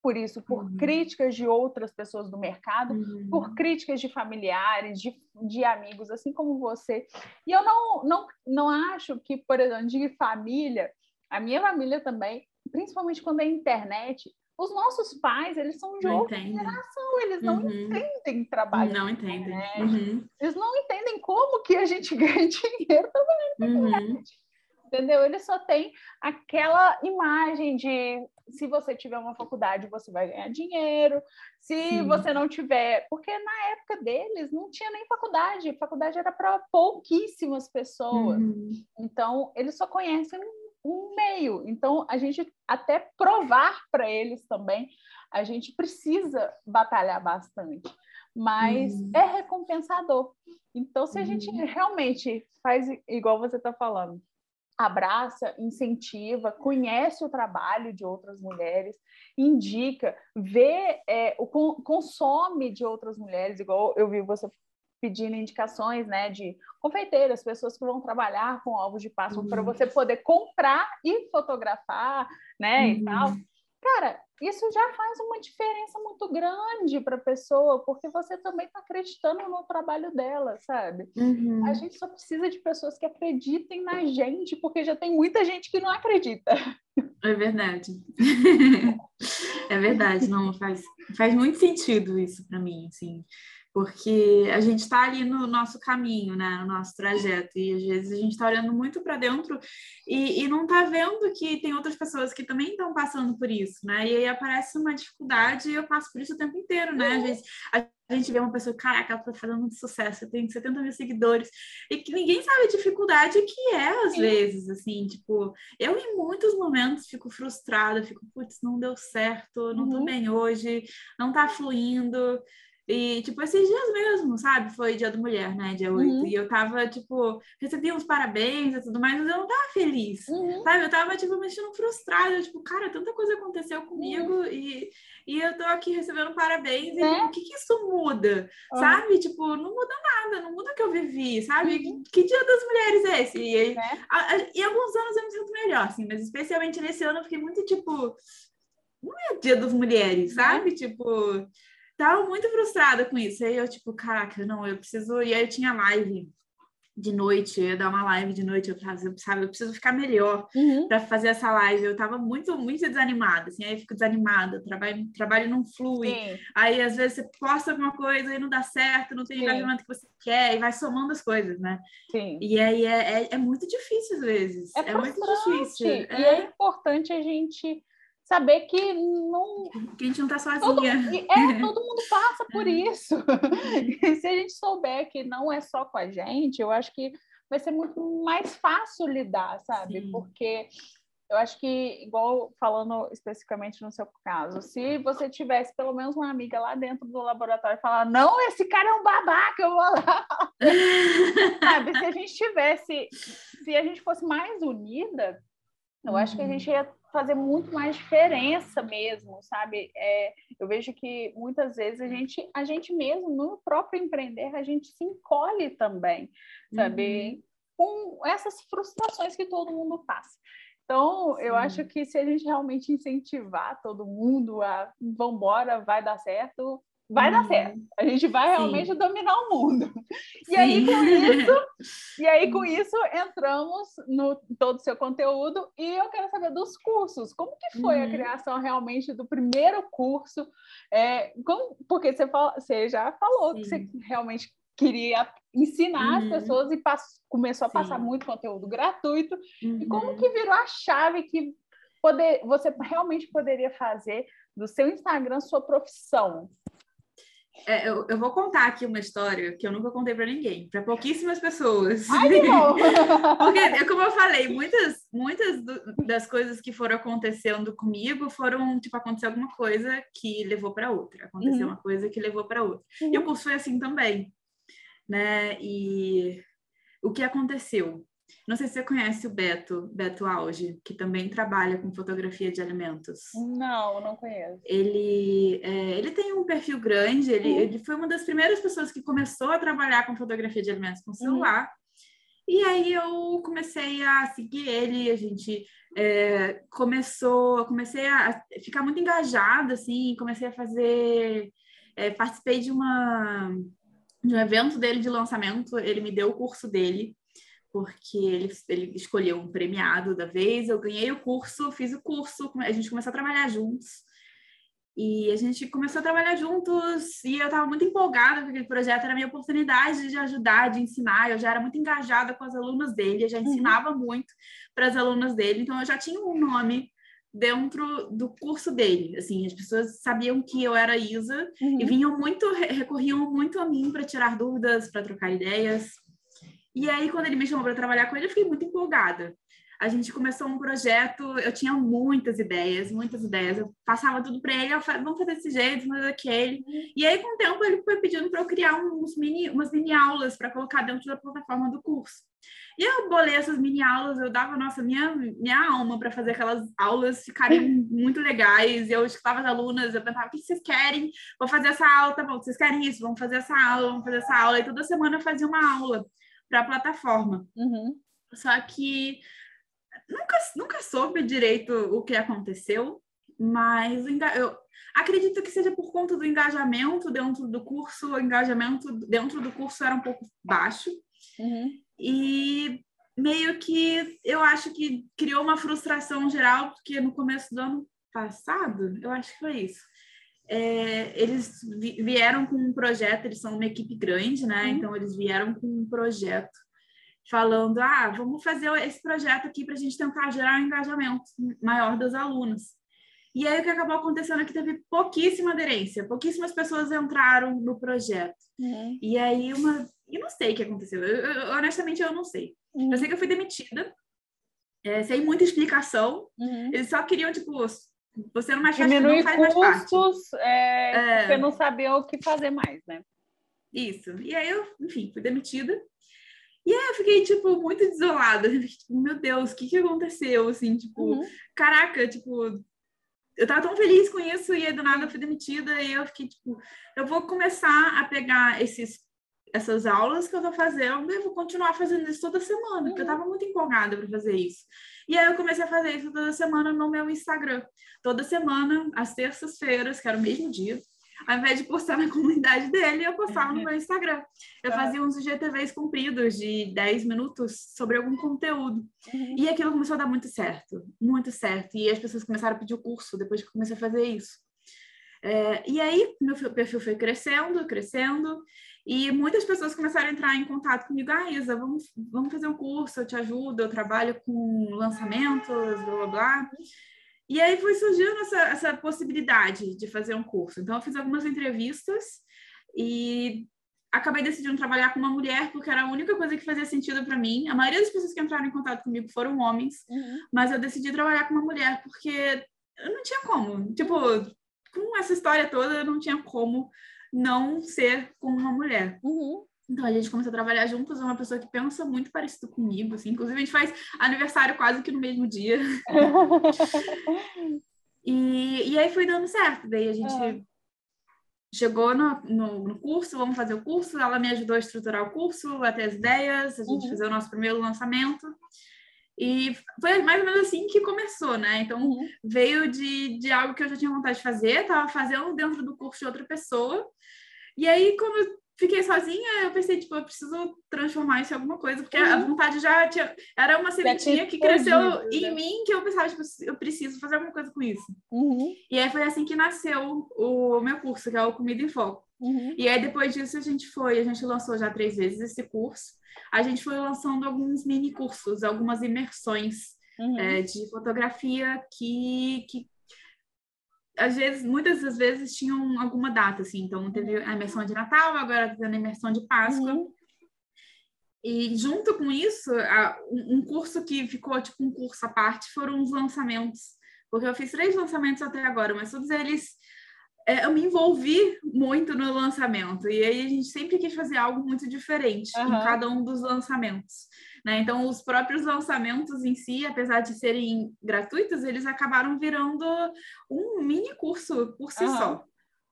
por isso, por uhum. críticas de outras pessoas do mercado, uhum. por críticas de familiares, de, de amigos, assim como você. E eu não, não, não acho que, por exemplo, de família, a minha família também, principalmente quando é internet, os nossos pais, eles são de não outra entendem. geração, eles não uhum. entendem trabalho. Não entendem. Uhum. Eles não entendem como que a gente ganha dinheiro trabalhando na uhum. internet. Entendeu? Eles só têm aquela imagem de se você tiver uma faculdade, você vai ganhar dinheiro. Se Sim. você não tiver, porque na época deles não tinha nem faculdade, faculdade era para pouquíssimas pessoas. Uhum. Então, eles só conhecem um meio. Então, a gente até provar para eles também, a gente precisa batalhar bastante, mas uhum. é recompensador. Então, se a gente uhum. realmente faz igual você está falando, abraça, incentiva, conhece o trabalho de outras mulheres, indica, vê, é, o, consome de outras mulheres, igual eu vi você pedindo indicações, né, de confeiteiras, pessoas que vão trabalhar com ovos de Páscoa uhum. para você poder comprar e fotografar, né, uhum. e tal. Cara, isso já faz uma diferença muito grande para a pessoa, porque você também está acreditando no trabalho dela, sabe? Uhum. A gente só precisa de pessoas que acreditem na gente, porque já tem muita gente que não acredita. É verdade. é verdade, não faz, faz muito sentido isso para mim, assim porque a gente está ali no nosso caminho, né, no nosso trajeto, e às vezes a gente está olhando muito para dentro e, e não está vendo que tem outras pessoas que também estão passando por isso, né? E aí aparece uma dificuldade e eu passo por isso o tempo inteiro, né? Às vezes a gente vê uma pessoa, caraca, ela está fazendo muito sucesso, tem 70 mil seguidores, e que ninguém sabe a dificuldade que é, às Sim. vezes, assim, tipo, eu em muitos momentos fico frustrada, fico, putz, não deu certo, não uhum. tô bem hoje, não tá fluindo, e, tipo, esses dias mesmo, sabe? Foi dia da mulher, né? Dia 8. Uhum. E eu tava, tipo, recebi uns parabéns e tudo mais, mas eu não tava feliz, uhum. sabe? Eu tava, tipo, mexendo frustrada. Tipo, cara, tanta coisa aconteceu comigo uhum. e, e eu tô aqui recebendo parabéns. E né? o que que isso muda, sabe? Tipo, não muda nada, não muda o que eu vivi, sabe? Uhum. Que, que dia das mulheres é esse? E, né? a, a, e alguns anos eu me sinto melhor, assim, mas especialmente nesse ano eu fiquei muito, tipo... Não é dia das mulheres, né? sabe? Tipo tava muito frustrada com isso. Aí eu, tipo, caraca, não, eu preciso. E aí eu tinha live de noite, eu ia dar uma live de noite, eu tava, sabe, eu preciso ficar melhor uhum. para fazer essa live. Eu tava muito, muito desanimada, assim, aí eu fico desanimada, trabalho, trabalho não flui. Sim. Aí às vezes você posta alguma coisa e não dá certo, não tem o engajamento que você quer, e vai somando as coisas, né? Sim. E aí é, é, é muito difícil às vezes. É, é muito difícil. E é. é importante a gente saber que não. Que a gente não está sozinha. Todo, é, todo mundo passa por é. isso. E se a gente souber que não é só com a gente, eu acho que vai ser muito mais fácil lidar, sabe? Sim. Porque eu acho que, igual falando especificamente no seu caso, se você tivesse pelo menos uma amiga lá dentro do laboratório e falar, não, esse cara é um babaca, eu vou lá. sabe? Se a gente tivesse, se a gente fosse mais unida, eu acho que a gente ia fazer muito mais diferença mesmo, sabe? É, eu vejo que muitas vezes a gente, a gente mesmo, no próprio empreender, a gente se encolhe também, sabe? Uhum. Com essas frustrações que todo mundo passa. Então, Sim. eu acho que se a gente realmente incentivar todo mundo a vambora, vai dar certo, vai dar certo. Uhum. A gente vai realmente Sim. dominar o mundo. E aí com isso, e aí com isso entramos no todo o seu conteúdo e eu quero saber dos cursos. Como que foi uhum. a criação realmente do primeiro curso? É, como, porque você, fala, você já falou Sim. que você realmente queria ensinar uhum. as pessoas e pass, começou a passar muito conteúdo gratuito. Uhum. E como que virou a chave que poder, você realmente poderia fazer do seu Instagram sua profissão? É, eu, eu, vou contar aqui uma história que eu nunca contei para ninguém, para pouquíssimas pessoas. Ai, Porque, é como eu falei, muitas, muitas do, das coisas que foram acontecendo comigo foram, tipo, aconteceu alguma coisa que levou para outra, aconteceu uhum. uma coisa que levou para outra. Uhum. E o curso foi assim também, né? E o que aconteceu? Não sei se você conhece o Beto, Beto Auge, que também trabalha com fotografia de alimentos. Não, não conheço. Ele, é, ele tem um perfil grande, ele, uhum. ele foi uma das primeiras pessoas que começou a trabalhar com fotografia de alimentos com celular. Uhum. E aí eu comecei a seguir ele, a gente é, começou, comecei a ficar muito engajada, assim, comecei a fazer, é, participei de uma de um evento dele de lançamento, ele me deu o curso dele, porque ele, ele escolheu um premiado da vez, eu ganhei o curso, fiz o curso, a gente começou a trabalhar juntos. E a gente começou a trabalhar juntos e eu estava muito empolgada com aquele projeto, era a minha oportunidade de ajudar, de ensinar. Eu já era muito engajada com as alunas dele, eu já uhum. ensinava uhum. muito para as alunas dele, então eu já tinha um nome dentro do curso dele. Assim, as pessoas sabiam que eu era Isa uhum. e vinham muito, recorriam muito a mim para tirar dúvidas, para trocar ideias. E aí, quando ele me chamou para trabalhar com ele, eu fiquei muito empolgada a gente começou um projeto, eu tinha muitas ideias, muitas ideias. Eu passava tudo para ele, eu falei, vamos fazer desse jeito, vamos fazer daquele. E aí, com o tempo, ele foi pedindo para eu criar uns mini, umas mini aulas para colocar dentro da plataforma do curso. E eu bolei essas mini aulas, eu dava, nossa, minha, minha alma para fazer aquelas aulas ficarem muito legais. Eu escutava as alunas, eu perguntava, o que vocês querem? Vou fazer essa aula, tá bom, vocês querem isso? Vamos fazer essa aula, vamos fazer essa aula. E toda semana eu fazia uma aula para a plataforma. Uhum. Só que nunca, nunca soube direito o que aconteceu, mas eu acredito que seja por conta do engajamento dentro do curso, o engajamento dentro do curso era um pouco baixo. Uhum. E meio que eu acho que criou uma frustração geral, porque no começo do ano passado, eu acho que foi isso. É, eles vieram com um projeto, eles são uma equipe grande, né? Uhum. Então, eles vieram com um projeto falando: ah, vamos fazer esse projeto aqui para a gente tentar gerar um engajamento maior dos alunos. E aí o que acabou acontecendo é que teve pouquíssima aderência, pouquíssimas pessoas entraram no projeto. Uhum. E aí uma. Eu não sei o que aconteceu. Eu, eu, honestamente, eu não sei. Uhum. Eu sei que eu fui demitida, é, sem muita explicação. Uhum. Eles só queriam, tipo, você não mais faz, não faz custos. É, é... Porque não sabia o que fazer mais, né? Isso. E aí eu, enfim, fui demitida. E aí eu fiquei, tipo, muito desolada. Eu tipo, meu Deus, o que que aconteceu? Assim, tipo, uhum. caraca, tipo, eu tava tão feliz com isso e aí do nada eu fui demitida e eu fiquei, tipo, eu vou começar a pegar esses essas aulas que eu tô fazendo e vou continuar fazendo isso toda semana, porque eu uhum. tava muito empolgada para fazer isso. E aí eu comecei a fazer isso toda semana no meu Instagram. Toda semana, às terças-feiras, que era o mesmo dia, ao invés de postar na comunidade dele, eu postava no meu Instagram. Eu fazia uns IGTVs compridos de 10 minutos sobre algum conteúdo. Uhum. E aquilo começou a dar muito certo, muito certo. E as pessoas começaram a pedir o curso depois que eu comecei a fazer isso. É, e aí, meu perfil foi crescendo, crescendo, e muitas pessoas começaram a entrar em contato comigo. Ah, Isa, vamos, vamos fazer um curso, eu te ajudo, eu trabalho com lançamentos, blá, blá, blá. E aí foi surgindo essa, essa possibilidade de fazer um curso. Então, eu fiz algumas entrevistas e acabei decidindo trabalhar com uma mulher porque era a única coisa que fazia sentido para mim. A maioria das pessoas que entraram em contato comigo foram homens, uhum. mas eu decidi trabalhar com uma mulher porque eu não tinha como. Tipo, com essa história toda, eu não tinha como não ser com uma mulher. Uhum. Então a gente começou a trabalhar juntos, é uma pessoa que pensa muito parecido comigo, assim. Inclusive a gente faz aniversário quase que no mesmo dia. e, e aí foi dando certo. Daí a gente é. chegou no, no, no, curso, vamos fazer o curso. Ela me ajudou a estruturar o curso, a ter as ideias, a gente uhum. fazer o nosso primeiro lançamento. E foi mais ou menos assim que começou, né? Então, uhum. veio de, de algo que eu já tinha vontade de fazer, estava fazendo dentro do curso de outra pessoa. E aí, quando fiquei sozinha, eu pensei, tipo, eu preciso transformar isso em alguma coisa, porque uhum. a vontade já tinha. Era uma sementinha que cresceu em né? mim que eu pensava, tipo, eu preciso fazer alguma coisa com isso. Uhum. E aí foi assim que nasceu o meu curso, que é o Comida em Foco. Uhum. E aí depois disso a gente foi, a gente lançou já três vezes esse curso. A gente foi lançando alguns mini cursos, algumas imersões uhum. é, de fotografia que, que às vezes, muitas das vezes tinham alguma data, assim. Então, teve a imersão de Natal, agora tá tendo a imersão de Páscoa. Uhum. E junto com isso, um curso que ficou tipo um curso à parte foram os lançamentos. Porque eu fiz três lançamentos até agora, mas todos eles é, eu me envolvi muito no lançamento. E aí a gente sempre quis fazer algo muito diferente uhum. em cada um dos lançamentos. Né? Então, os próprios lançamentos em si, apesar de serem gratuitos, eles acabaram virando um mini curso por si uhum. só.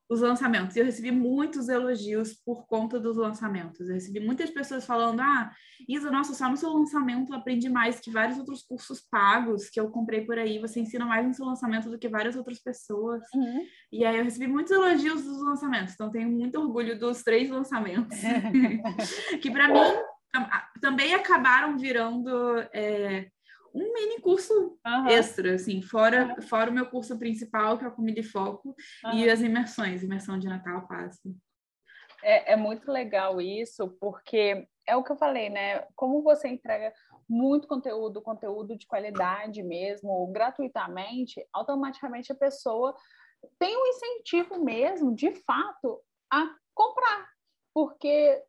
Os lançamentos. E eu recebi muitos elogios por conta dos lançamentos. Eu recebi muitas pessoas falando: Ah, Isa, nossa, só no seu lançamento eu aprendi mais que vários outros cursos pagos que eu comprei por aí. Você ensina mais no seu lançamento do que várias outras pessoas. Uhum. E aí eu recebi muitos elogios dos lançamentos. Então, tenho muito orgulho dos três lançamentos. que para mim também acabaram virando é, um mini curso uhum. extra, assim, fora, uhum. fora o meu curso principal, que é o Comida e Foco, uhum. e as imersões, imersão de Natal, Páscoa. É, é muito legal isso, porque é o que eu falei, né? Como você entrega muito conteúdo, conteúdo de qualidade mesmo, gratuitamente, automaticamente a pessoa tem um incentivo mesmo, de fato, a comprar. Porque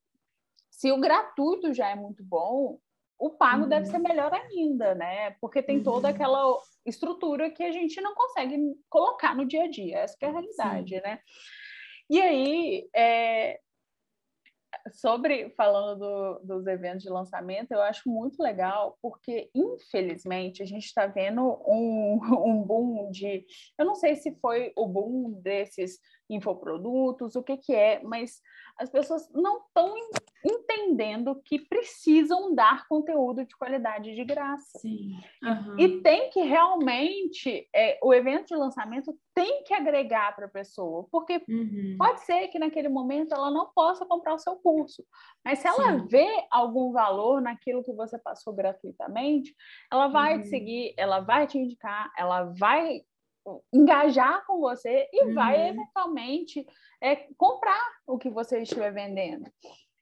se o gratuito já é muito bom, o pago uhum. deve ser melhor ainda, né? Porque tem toda uhum. aquela estrutura que a gente não consegue colocar no dia a dia. Essa é a realidade, Sim. né? E aí, é, sobre falando do, dos eventos de lançamento, eu acho muito legal, porque infelizmente a gente está vendo um, um boom de. Eu não sei se foi o boom desses infoprodutos, o que, que é, mas as pessoas não estão entendendo que precisam dar conteúdo de qualidade de graça. Sim. Uhum. E tem que realmente, é, o evento de lançamento tem que agregar para a pessoa, porque uhum. pode ser que naquele momento ela não possa comprar o seu curso, mas se ela Sim. vê algum valor naquilo que você passou gratuitamente, ela vai uhum. te seguir, ela vai te indicar, ela vai engajar com você e uhum. vai eventualmente é, comprar o que você estiver vendendo.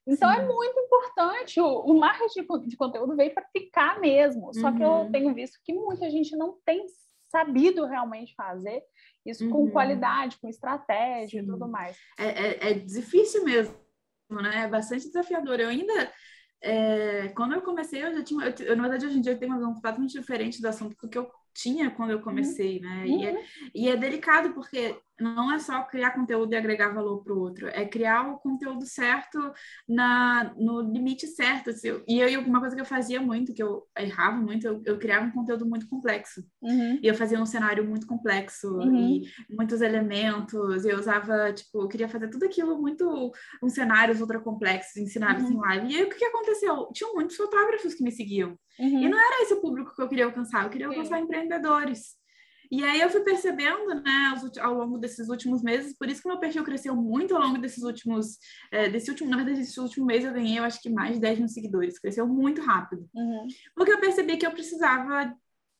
Então é Sim. é muito importante. O, o marketing de conteúdo veio para ficar mesmo. Só uhum. que eu uhum. tenho visto que muita gente não tem sabido realmente fazer isso uhum. com qualidade, com estratégia Sim. e tudo mais. É, é, é, difícil mesmo, né? É bastante desafiador. Eu ainda. É, quando eu comecei, eu já tinha. Eu, eu, na verdade, hoje em dia eu tenho uma visão completamente diferente do assunto, porque eu tinha quando eu uhum. comecei, né? Uhum. E, é, e é delicado porque não é só criar conteúdo e agregar valor para o outro, é criar o conteúdo certo na, no limite certo. Assim. E eu, uma coisa que eu fazia muito, que eu errava muito, eu, eu criava um conteúdo muito complexo. Uhum. E eu fazia um cenário muito complexo uhum. e muitos elementos. E eu usava, tipo, eu queria fazer tudo aquilo muito, uns cenários ultra complexos, ensinava uhum. em live. E aí o que, que aconteceu? Tinham muitos fotógrafos que me seguiam. Uhum. E não era esse o público que eu queria alcançar, eu queria alcançar Sim. empreendedores. E aí eu fui percebendo, né, ao longo desses últimos meses, por isso que meu perfil cresceu muito ao longo desses últimos, é, desse último, na verdade, desse último mês eu ganhei, eu acho que mais de 10 mil seguidores, cresceu muito rápido. Uhum. Porque eu percebi que eu precisava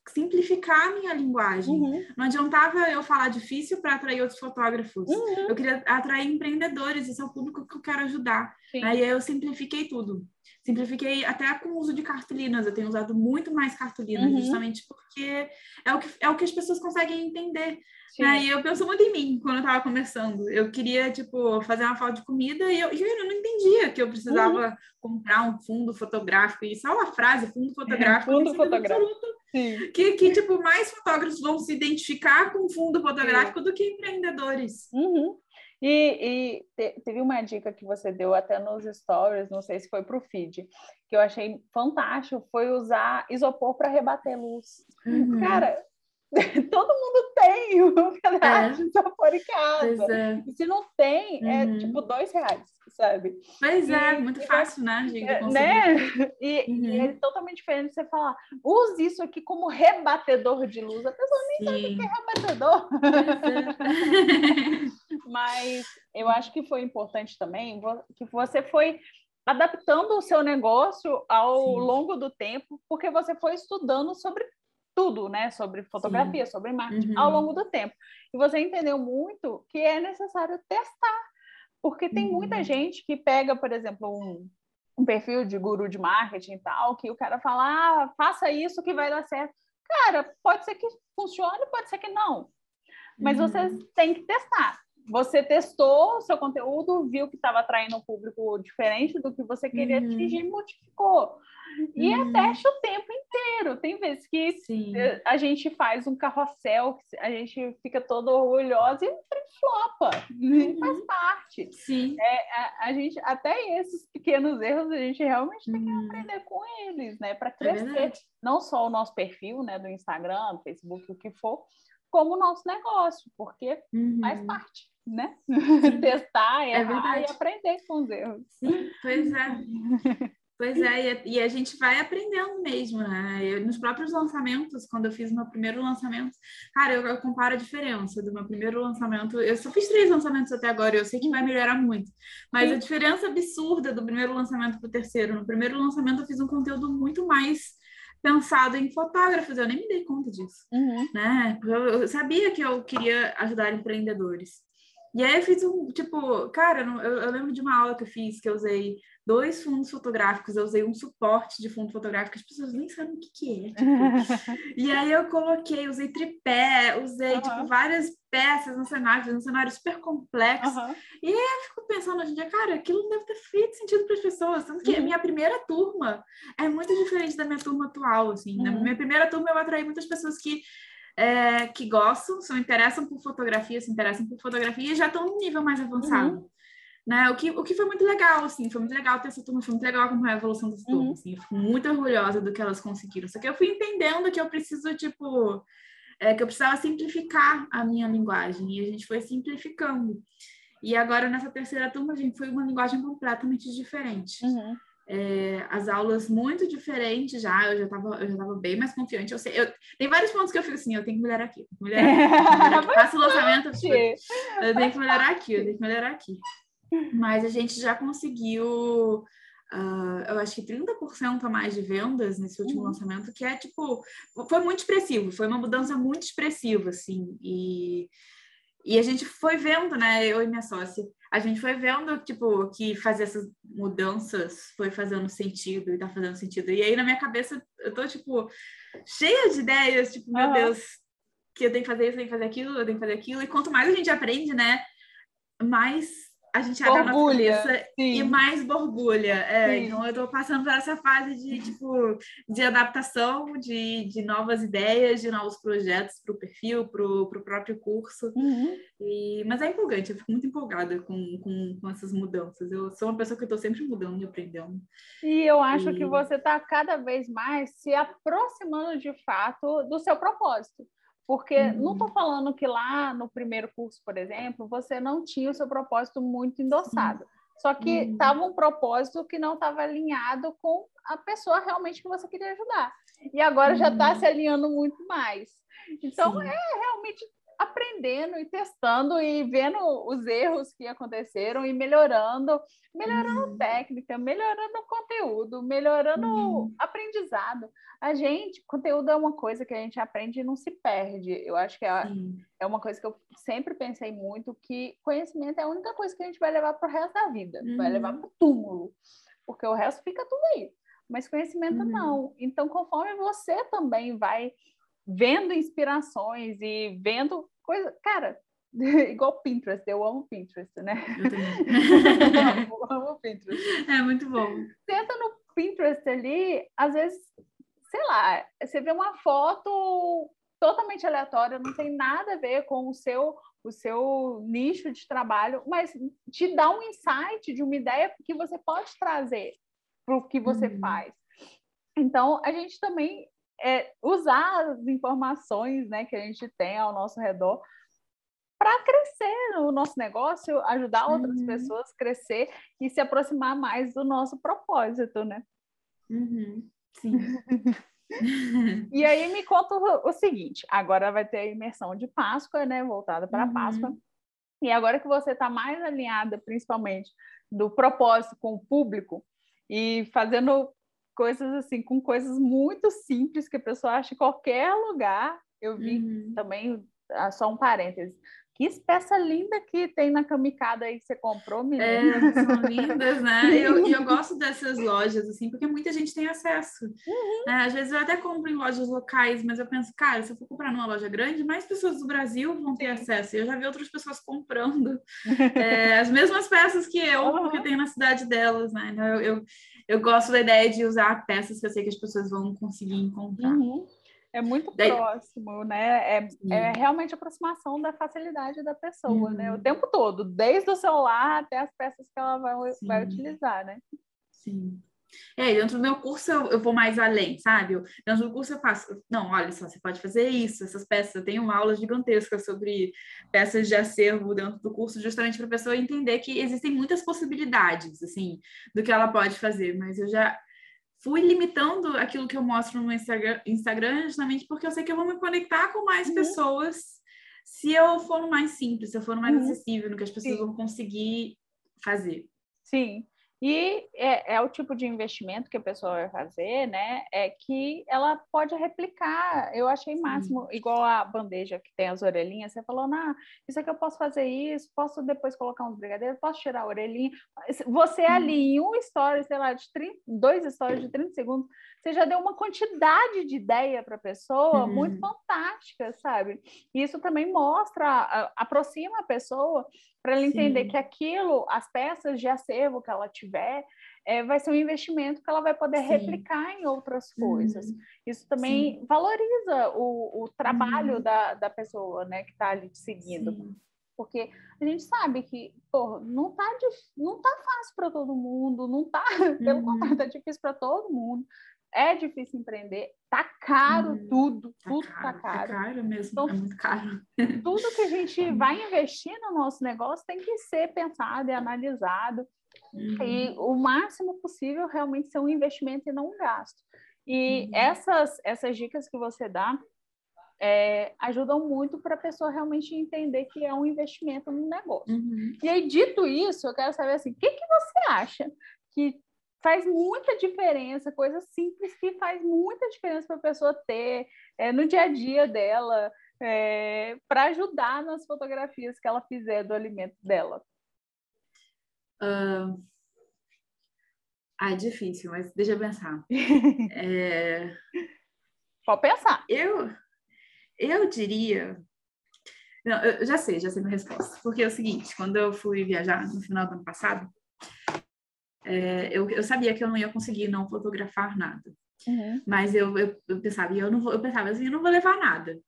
simplificar a minha linguagem. Uhum. Não adiantava eu falar difícil para atrair outros fotógrafos. Uhum. Eu queria atrair empreendedores, esse é o público que eu quero ajudar. Aí eu simplifiquei tudo. Simplifiquei até com o uso de cartolinas. Eu tenho usado muito mais cartolinas, uhum. justamente porque é o, que, é o que as pessoas conseguem entender. Né? E eu penso muito em mim quando eu estava começando. Eu queria, tipo, fazer uma foto de comida e eu, eu não entendia que eu precisava uhum. comprar um fundo fotográfico. E só a frase, fundo fotográfico, é, fundo fotográfico. Que, que, tipo, mais fotógrafos vão se identificar com fundo fotográfico Sim. do que empreendedores. Uhum. E, e, teve uma dica que você deu até nos stories, não sei se foi para o feed, que eu achei fantástico, foi usar isopor para rebater luz. Uhum. Cara, todo mundo tem um pedaço é. de isopor em casa. É. E se não tem, é uhum. é tipo dois reais, sabe? Pois é, e, muito fácil, né, gente? É, né? E, uhum. e, é totalmente diferente você falar, use isso aqui como rebatedor de luz. A pessoa nem sabe o que é rebatedor. É. Mas eu acho que foi importante também que você foi adaptando o seu negócio ao Sim. longo do tempo, porque você foi estudando sobre tudo, né? Sobre fotografia, Sim. sobre marketing, uhum. ao longo do tempo. E você entendeu muito que é necessário testar, porque tem uhum. muita gente que pega, por exemplo, um, um perfil de guru de marketing e tal, que o cara fala, ah, faça isso que vai dar certo. Cara, pode ser que funcione, pode ser que não. Mas uhum. você tem que testar você testou o seu conteúdo, viu que estava atraindo um público diferente do que você queria uhum. atingir e modificou. E é uhum. é teste o tempo inteiro. Tem vezes que Sim. a gente faz um carrossel, a gente fica todo orgulhosa e flopa. Uhum. Faz parte. Sim. É, a, a, gente, até esses pequenos erros, a gente realmente tem que uhum. aprender com eles, né? Para é crescer. É não só o nosso perfil, né? Do Instagram, Facebook, o que for, como o nosso negócio, porque uhum. faz parte né? Testar, é errar e aprender com os erros. Sim, pois é. Pois é, e a gente vai aprendendo mesmo, né? Eu, nos próprios lançamentos, quando eu fiz o meu primeiro lançamento, cara, eu, eu, comparo a diferença do meu primeiro lançamento. Eu só fiz três lançamentos até agora, eu sei que vai melhorar muito, mas Sim. a diferença absurda do primeiro lançamento para o terceiro. No primeiro lançamento, eu fiz um conteúdo muito mais pensado em fotógrafos, eu nem me dei conta disso, Uhum. né? Eu, eu sabia que eu queria ajudar empreendedores. E aí eu fiz um, tipo, cara, eu, eu lembro de uma aula que eu fiz, que eu usei dois fundos fotográficos, eu usei um suporte de fundo fotográfico, as pessoas nem sabem o que, que é. Tipo. e aí eu coloquei, usei tripé, usei uhum. tipo, várias peças no cenário, um cenário super complexo. Uhum. E aí eu fico pensando hoje em dia, cara, aquilo não deve ter feito sentido para as pessoas. Tanto que uhum. a minha primeira turma é muito diferente da minha turma atual. Assim. Na minha primeira turma eu atraí muitas pessoas que é, que gostam, se interessam por fotografia, se interessam por fotografia e já estão num nível mais avançado. Uhum. Né? O, que, o que foi muito legal, assim, foi muito legal ter essa turma, foi muito legal acompanhar a evolução dessa turma, uhum. assim, eu fico muito orgulhosa do que elas conseguiram. Só que eu fui entendendo que eu preciso, tipo, é, que eu precisava simplificar a minha linguagem, e a gente foi simplificando. E agora, nessa terceira turma, a gente foi uma linguagem completamente diferente. Uhum é, as aulas muito diferentes já, eu já estava eu já tava bem mais confiante. Eu sei, eu, tem vários pontos que eu fico assim, eu tenho que melhorar aqui, melhorar aqui, o lançamento, eu tenho que melhorar aqui, eu tenho que melhorar aqui. Mas a gente já conseguiu, uh, eu acho que 30% a mais de vendas nesse último uhum. lançamento, que é tipo, foi muito expressivo, foi uma mudança muito expressiva, assim, e, e a gente foi vendo, né, eu e minha sócia, a gente foi vendo, tipo, que fazer essas mudanças foi fazendo sentido e tá fazendo sentido. E aí, na minha cabeça, eu tô, tipo, cheia de ideias, tipo, meu Deus, que eu tenho que fazer isso, eu tenho que fazer aquilo, eu tenho que fazer aquilo. E quanto mais a gente aprende, né, mais a gente abre borbulha, a sim. e mais borbulha. É, então eu estou passando por essa fase de tipo de adaptação, de, de novas ideias, de novos projetos para o perfil, para o próprio curso. Uhum. E, mas é empolgante, eu fico muito empolgada com, com, com essas mudanças. Eu sou uma pessoa que estou sempre mudando e aprendendo. E eu acho e... que você está cada vez mais se aproximando de fato do seu propósito. Porque uhum. não estou falando que lá no primeiro curso, por exemplo, você não tinha o seu propósito muito endossado. Uhum. Só que estava um propósito que não estava alinhado com a pessoa realmente que você queria ajudar. E agora já está se alinhando muito mais. Então, Sim. é realmente aprendendo e testando e vendo os erros que aconteceram e melhorando, melhorando uhum. técnica, melhorando conteúdo, melhorando uhum. aprendizado. A gente, conteúdo é uma coisa que a gente aprende e não se perde. Eu acho que é, é uma coisa que eu sempre pensei muito, que conhecimento é a única coisa que a gente vai levar para o resto da vida, uhum. vai levar para o túmulo, porque o resto fica tudo aí. Mas conhecimento uhum. não. Então, conforme você também vai vendo inspirações e vendo coisa. Cara, igual Pinterest, eu amo Pinterest, né? Eu também. eu amo Pinterest. É muito bom. Senta no Pinterest ali, às vezes, sei lá, você vê uma foto totalmente aleatória, não tem nada a ver com o seu o seu nicho de trabalho, mas te dá um insight de uma ideia que você pode trazer para o que você uhum. faz. Então, a gente também é, usar as informações né, que a gente tem ao nosso redor para crescer o nosso negócio, ajudar outras uhum. pessoas a crescer e se aproximar mais do nosso propósito, né? Uhum. Sim. e aí me conta o, seguinte: agora vai ter a imersão de Páscoa, né? Voltada para a uhum. Páscoa. E agora que você está mais alinhada, principalmente, do propósito com o público e fazendo coisas assim, com coisas muito simples que a pessoa acha em qualquer lugar. Eu vi uhum. também, ah, só um parêntese, que peça linda que tem na camicada aí que você comprou, menina. É, são lindas, né? E eu, eu, gosto dessas lojas, assim, porque muita gente tem acesso. Uhum. É, às vezes eu até compro em lojas locais, mas eu penso, cara, se eu for comprar numa loja grande, mais pessoas do Brasil vão ter acesso. E eu já vi outras pessoas comprando é, as mesmas peças que eu, uhum. porque tem na cidade delas, né? Então, eu, eu, eu, gosto da ideia de usar peças que eu sei que as pessoas vão conseguir encontrar. Uhum. É muito Daí... próximo, né? É, é, realmente a aproximação da facilidade da pessoa, uhum. né? O tempo todo, desde o celular até as peças que ela vai, vai utilizar, né? Sim. É, dentro do meu curso eu, eu, vou mais além, sabe? Eu, dentro do curso eu faço, não, olha só, você pode fazer isso, essas peças, eu tenho uma aula gigantesca sobre peças de acervo dentro do curso, justamente para a pessoa entender que existem muitas possibilidades, assim, do que ela pode fazer, mas eu já fui limitando aquilo que eu mostro no Instagram, Instagram justamente porque eu sei que eu vou me conectar com mais uhum. pessoas se eu for mais simples, se eu for mais uhum. acessível, no que as pessoas Sim. vão conseguir fazer. Sim. E é, é, o tipo de investimento que a pessoa vai fazer, né? É que ela pode replicar. Eu achei máximo, Sim. igual a bandeja que tem as orelhinhas. Você falou, nah, isso aqui eu posso fazer isso, posso depois colocar uns brigadeiros, posso tirar a orelhinha. Você ali em uma história, sei lá, de 30, dois histórias de 30 segundos, você já deu uma quantidade de ideia para a pessoa uhum. muito fantástica, sabe? E isso também mostra, aproxima a pessoa para ela entender Sim. que aquilo, as peças de acervo que ela tiver, é, vai ser um investimento que ela vai poder Sim. replicar em outras coisas. Uhum. Isso também Sim. valoriza o, o trabalho uhum. da, da pessoa né, que está ali te seguindo. Porque a gente sabe que, pô, não tá, não tá fácil para todo mundo, não tá, pelo uhum. contrário, tá difícil para todo mundo é difícil empreender, tá caro hum, tudo, tá tudo caro, tá caro. Tá caro mesmo, então, é muito caro. Tudo que a gente vai investir no nosso negócio tem que ser pensado e analisado. Uhum. E o máximo possível realmente ser um investimento e não um gasto. E uhum. essas, essas dicas que você dá é, ajudam muito para a pessoa realmente entender que é um investimento no negócio. Uhum. E aí, dito isso, eu quero saber assim, o que, que você acha que faz muita diferença, coisa simples que faz muita diferença para a pessoa ter é, no dia a dia dela, é, para ajudar nas fotografias que ela fizer do alimento dela. Uh... Ah, é difícil, mas deixa eu pensar. é... Pode pensar. Eu, eu diria. Não, eu já sei, já sei minha resposta. Porque é o seguinte: quando eu fui viajar no final do ano passado, é, eu, eu sabia que eu não ia conseguir não fotografar nada. Uhum. Mas eu, eu, eu, pensava, eu não vou, eu pensava assim, eu não vou levar nada.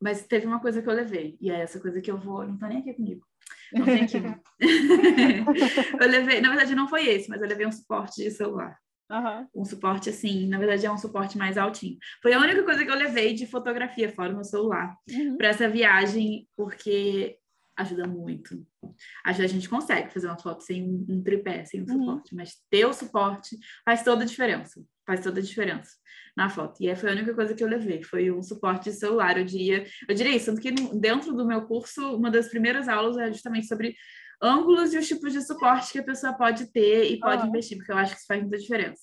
Mas teve uma coisa que eu levei, e é essa coisa que eu vou, não tá nem aqui comigo. Não tem aqui. eu levei, na verdade não foi esse, mas eu levei um suporte de celular. Uhum. Um suporte assim, na verdade é um suporte mais altinho. Foi a única coisa que eu levei de fotografia fora no celular uhum. para essa viagem, porque ajuda muito. a gente consegue fazer uma foto sem um, um tripé, sem um uhum. suporte, mas ter o suporte faz toda a diferença. Faz toda a diferença na foto. E foi a única coisa que eu levei, foi um suporte de celular. Eu diria, eu diria isso, tanto que dentro do meu curso, uma das primeiras aulas é justamente sobre ângulos e os tipos de suporte que a pessoa pode ter e pode uhum. investir, porque eu acho que isso faz muita diferença.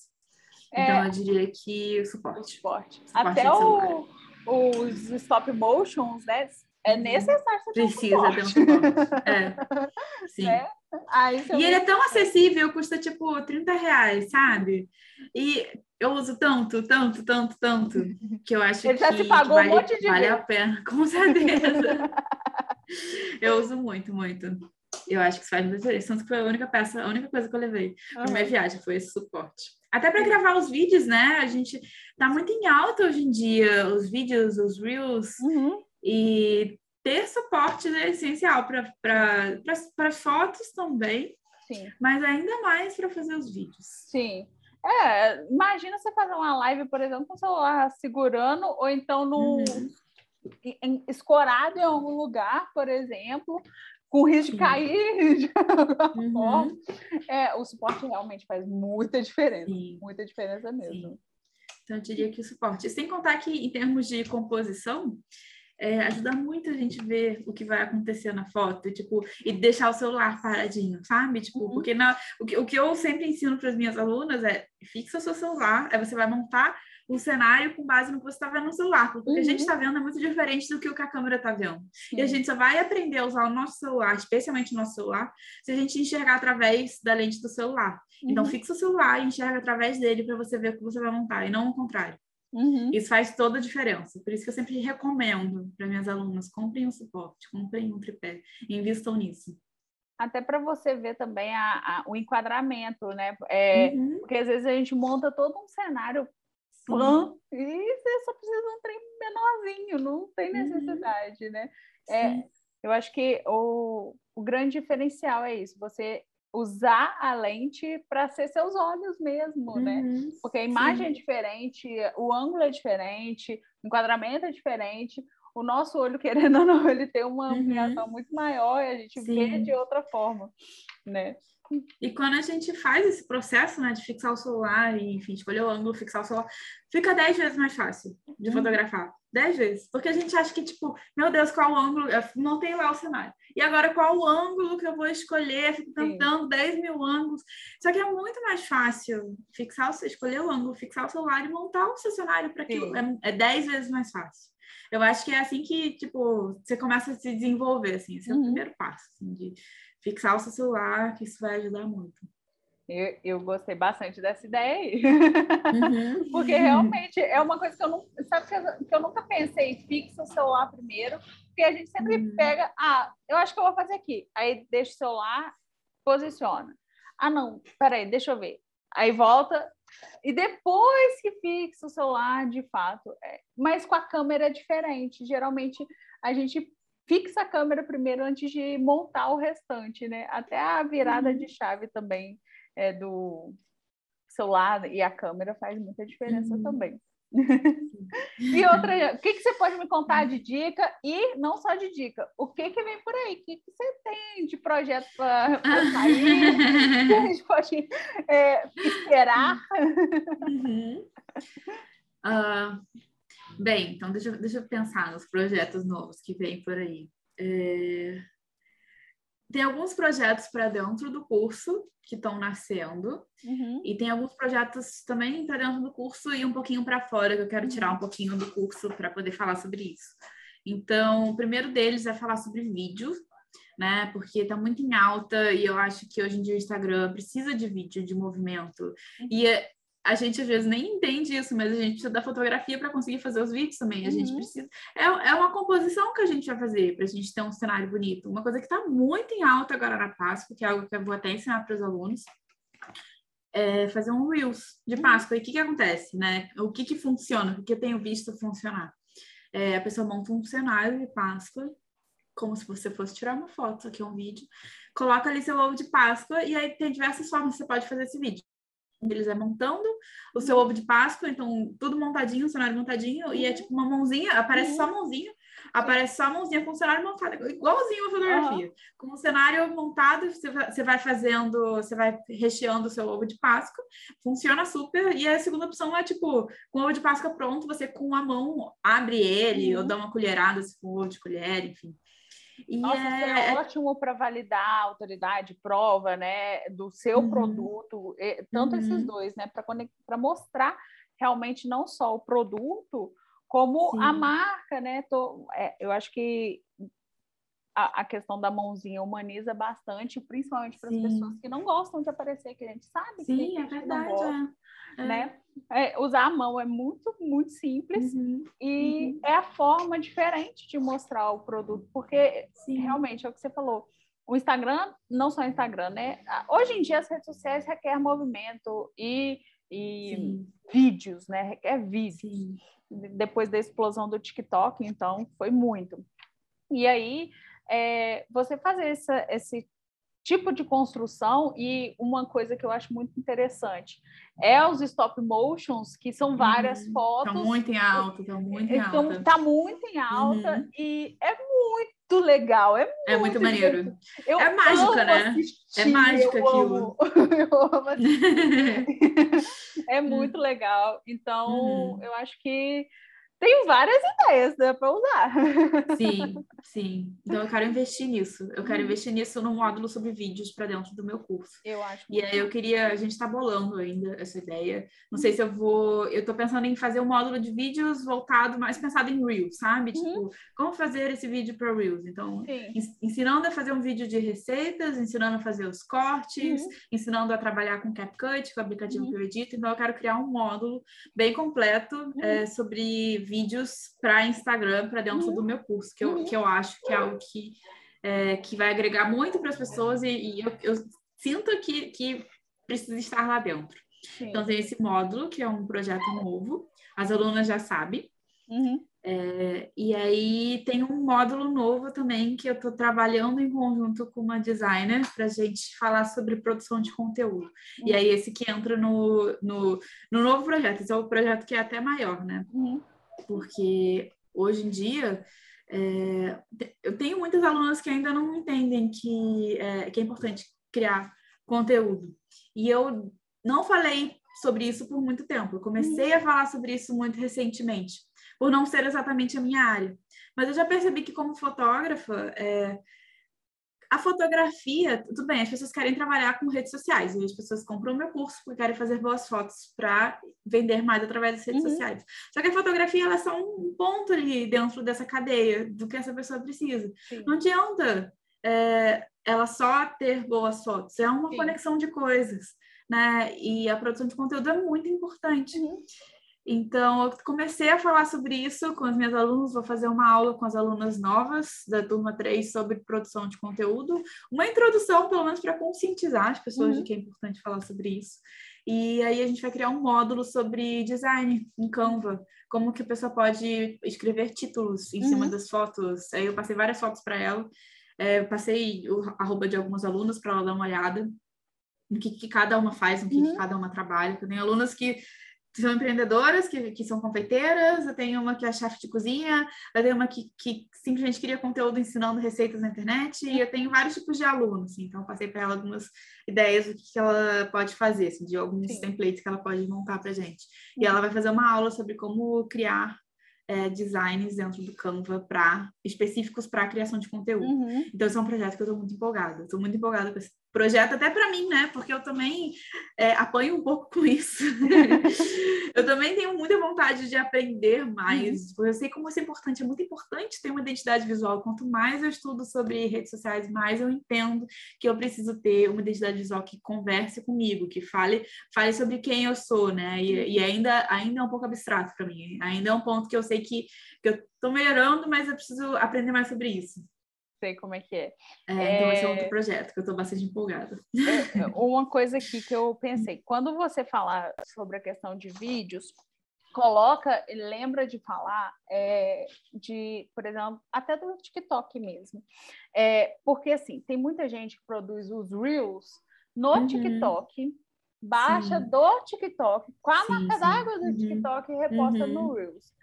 É... Então eu diria que o suporte. O suporte. suporte Até o, os stop motions, né? É necessário você Precisa ter um suporte. É. Sim. É? e ele é tão acessível, custa tipo 30 reais, sabe? E eu uso tanto, tanto, tanto, tanto, que eu acho ele já que, pagou vale, um monte de vale a pena, com certeza. eu uso muito, muito. Eu acho que isso faz muita diferença. Tanto que foi a única peça, a única coisa que eu levei uhum. para minha viagem foi esse suporte. Até para gravar os vídeos, né? A gente tá muito em alta hoje em dia, os vídeos, os reels. Uhum. E ter suporte é essencial para fotos também, Sim. mas ainda mais para fazer os vídeos. Sim. É, imagina você fazer uma live, por exemplo, com o celular segurando, ou então no, uhum. escorado em algum lugar, por exemplo, com risco de cair de alguma uhum. forma. É, o suporte realmente faz muita diferença, Sim. muita diferença mesmo. Sim. Então, eu diria que o suporte. Sem contar que, em termos de composição, é, ajuda muito a gente ver o que vai acontecer na foto, tipo, e deixar o celular paradinho, sabe? Tipo, uhum. porque na, o, que, o que eu sempre ensino para as minhas alunas é fixa o seu celular, aí você vai montar o cenário com base no que você está vendo no celular, porque o que a gente está uhum. vendo é muito diferente do que o que a câmera está vendo. Sim. E a gente só vai aprender a usar o nosso celular, especialmente o nosso celular, se a gente enxergar através da lente do celular. Então, uhum. Então, fixa o celular e enxerga através dele para você ver o que você vai montar, e não o contrário. Uhum. Isso faz toda a diferença. Por isso que eu sempre recomendo para minhas alunas: comprem um suporte, comprem um tripé, invistam nisso. Até para você ver também a, a, o enquadramento, né? É, uhum. Porque às vezes a gente monta todo um cenário plan e você só precisa de um trem menorzinho, não tem uhum. necessidade, uhum. né? É, eu acho que o, o grande diferencial é isso: você usar a lente para ser seus olhos mesmo, né? uhum, né? Porque a imagem sim. é diferente, o ângulo é diferente, o enquadramento é diferente. o nosso olho, querendo ou não, ele tem uma uhum. ampliação muito maior e a gente Sim. vê de outra forma, né? E quando a gente faz esse processo, né, de fixar o celular e, enfim, escolher o ângulo, fixar o celular, fica dez vezes mais fácil de uhum. fotografar. Dez vezes. Porque a gente acha que, tipo, meu Deus, qual ângulo? Eu não tem lá o cenário. E agora, qual o ângulo que eu vou escolher? Fico tentando dez mil ângulos. Só que é muito mais fácil fixar, o, escolher o ângulo, fixar o celular e montar o seu cenário para aquilo. É, é dez vezes mais fácil. Eu acho que é assim que, tipo, você começa a se desenvolver, assim. Esse é o uhum. primeiro passo, assim, de fixar o seu celular, que isso vai ajudar muito. Eu, eu gostei bastante dessa ideia aí. Uhum. Porque realmente é uma coisa que eu não. Sabe que eu, que eu nunca pensei, fixa o celular primeiro, porque a gente sempre uhum. pega, ah, eu acho que eu vou fazer aqui. Aí deixa o celular, posiciona. Ah, não, peraí, deixa eu ver. Aí volta, e depois que fixa o celular, de fato. É. Mas com a câmera é diferente. Geralmente a gente fixa a câmera primeiro antes de montar o restante, né? Até a virada uhum. de chave também é, do celular e a câmera faz muita diferença uhum. também. e outra, o que, que você pode me contar de dica e não só de dica, o que que vem por aí? O que, que você tem de projeto para sair? que a gente pode é, esperar? Uhum. Uh, Bem, então deixa, deixa eu pensar nos projetos novos que vêm por aí. É... Tem alguns projetos para dentro do curso que estão nascendo, uhum. e tem alguns projetos também para dentro do curso e um pouquinho para fora, que eu quero tirar um pouquinho do curso para poder falar sobre isso. Então, o primeiro deles é falar sobre vídeo, né? Porque está muito em alta e eu acho que hoje em dia o Instagram precisa de vídeo, de movimento. Uhum. E é, a gente às vezes nem entende isso, mas a gente precisa da fotografia para conseguir fazer os vídeos também. A uhum. gente precisa. É, é uma composição que a gente vai fazer para a gente ter um cenário bonito. Uma coisa que está muito em alta agora na Páscoa, que é algo que eu vou até ensinar para os alunos, é fazer um Reels de uhum. Páscoa. E o que, que acontece, né? O que, que funciona? O que eu tenho visto funcionar? É, a pessoa monta um cenário de Páscoa, como se você fosse tirar uma foto, aqui é um vídeo, coloca ali seu ovo de Páscoa, e aí tem diversas formas que você pode fazer esse vídeo eles é montando o seu ovo de Páscoa, então tudo montadinho, o cenário montadinho, e é tipo uma mãozinha, aparece só a mãozinha, aparece só a mãozinha com o cenário montado, igualzinho a fotografia. Uhum. Com o cenário montado, você vai fazendo, você vai recheando o seu ovo de Páscoa, funciona super, e a segunda opção é tipo, com o ovo de Páscoa pronto, você com a mão abre ele, uhum. ou dá uma colherada se for ovo de colher, enfim. E Nossa, é... é ótimo para validar a autoridade, prova, né, do seu uhum. produto, tanto uhum. esses dois, né, para mostrar realmente não só o produto, como Sim. a marca, né? Tô, é, eu acho que a, a, questão da mãozinha humaniza bastante, principalmente para as pessoas que não gostam de aparecer, que a gente sabe Sim, que é verdade. Gosta, é. Né? É, usar a mão é muito, muito simples uhum. e uhum. é a forma diferente de mostrar o produto, porque Sim. realmente é o que você falou. O Instagram, não só o Instagram, né? Hoje em dia as redes sociais requer movimento e, e vídeos, né? Requer vídeos. Sim. Depois da explosão do TikTok, então, foi muito. E aí, é, você fazer essa, esse tipo de construção e uma coisa que eu acho muito interessante é os stop motions, que são várias uhum. fotos. Estão muito em alta, estão muito em alta. Está muito em alta uhum. e é muito legal, é muito, é muito maneiro. é mágica, né? Assistir, é mágica aquilo. Amo, eu amo é muito legal. Então, uhum. eu acho que tem várias ideias né, para usar. Sim, sim. Então eu quero investir nisso. Eu quero uhum. investir nisso no módulo sobre vídeos para dentro do meu curso. Eu acho. E aí eu queria, a gente está bolando ainda essa ideia. Não sei se eu vou, eu estou pensando em fazer um módulo de vídeos voltado mais pensado em Reels, sabe? Uhum. Tipo, como fazer esse vídeo para Reels? Então, ensinando a fazer um vídeo de receitas, ensinando a fazer os cortes, uhum. ensinando a trabalhar com CapCut, com o aplicativo uhum. que eu edito. Então eu quero criar um módulo bem completo é, sobre vídeos para Instagram, para dentro uhum. do meu curso, que eu, uhum. que eu acho que é algo que, é, que vai agregar muito para as pessoas e, e eu, eu, sinto que, que precisa estar lá dentro. Sim. Então, tem esse módulo, que é um projeto novo, as alunas já sabem. Uhum. É, e aí tem um módulo novo também que eu estou trabalhando em conjunto com uma designer para a gente falar sobre produção de conteúdo. Uhum. E aí esse que entra no, no, no, novo projeto, esse é o projeto que é até maior, né? Uhum porque hoje em dia, é, eu tenho muitas alunas que ainda não entendem que é, que é importante criar conteúdo. E eu não falei sobre isso por muito tempo. Eu comecei a falar sobre isso muito recentemente, por não ser exatamente a minha área. Mas eu já percebi que, como fotógrafa, é, a fotografia, tudo bem, as pessoas querem trabalhar com redes sociais, e as pessoas compram o meu curso porque querem fazer boas fotos para vender mais através das redes uhum. sociais. Só que a fotografia ela é só um ponto ali dentro dessa cadeia do que essa pessoa precisa. Sim. Não adianta é, ela só ter boas fotos, é uma Sim. conexão de coisas, né? E a produção de conteúdo é muito importante. Uhum. Então, eu comecei a falar sobre isso com as minhas alunas, vou fazer uma aula com as alunas novas da turma 3 sobre produção de conteúdo, uma introdução, pelo menos, para conscientizar as pessoas uhum. de que é importante falar sobre isso. E aí a gente vai criar um módulo sobre design em Canva, como que a pessoa pode escrever títulos em uhum. cima das fotos. Aí eu passei várias fotos para ela, é, passei o arroba de alguns alunos para ela dar uma olhada no que, que cada uma faz, no que, uhum. que cada uma trabalha. Tenho alunas que são empreendedoras, que, que são confeiteiras, eu tenho uma que é chefe de cozinha, eu tenho uma que, que simplesmente cria conteúdo ensinando receitas na internet, e eu tenho vários tipos de alunos, assim, então passei para ela algumas ideias do que, que ela pode fazer, assim, de alguns Sim. templates que ela pode montar para gente. E ela vai fazer uma aula sobre como criar é, designs dentro do Canva para específicos para a criação de conteúdo. Uhum. Então, esse é um projeto que eu estou muito empolgada. Estou muito empolgada com esse projeto, até para mim, né? Porque eu também é, apanho um pouco com isso. eu também tenho muita vontade de aprender mais. Uhum. Eu sei como isso é importante. É muito importante ter uma identidade visual. Quanto mais eu estudo sobre redes sociais, mais eu entendo que eu preciso ter uma identidade visual que converse comigo, que fale, fale sobre quem eu sou, né? E, e ainda, ainda é um pouco abstrato para mim. Ainda é um ponto que eu sei que, que eu estou melhorando, mas eu preciso aprender mais sobre isso sei como é que é. é, é... Então, esse é outro projeto que eu estou bastante empolgada. É, é, uma coisa aqui que eu pensei, quando você falar sobre a questão de vídeos, coloca, lembra de falar é, de, por exemplo, até do TikTok mesmo. É, porque, assim, tem muita gente que produz os Reels no uhum. TikTok, baixa sim. do TikTok, com a sim, marca d'água do uhum. TikTok e reposta uhum. no Reels.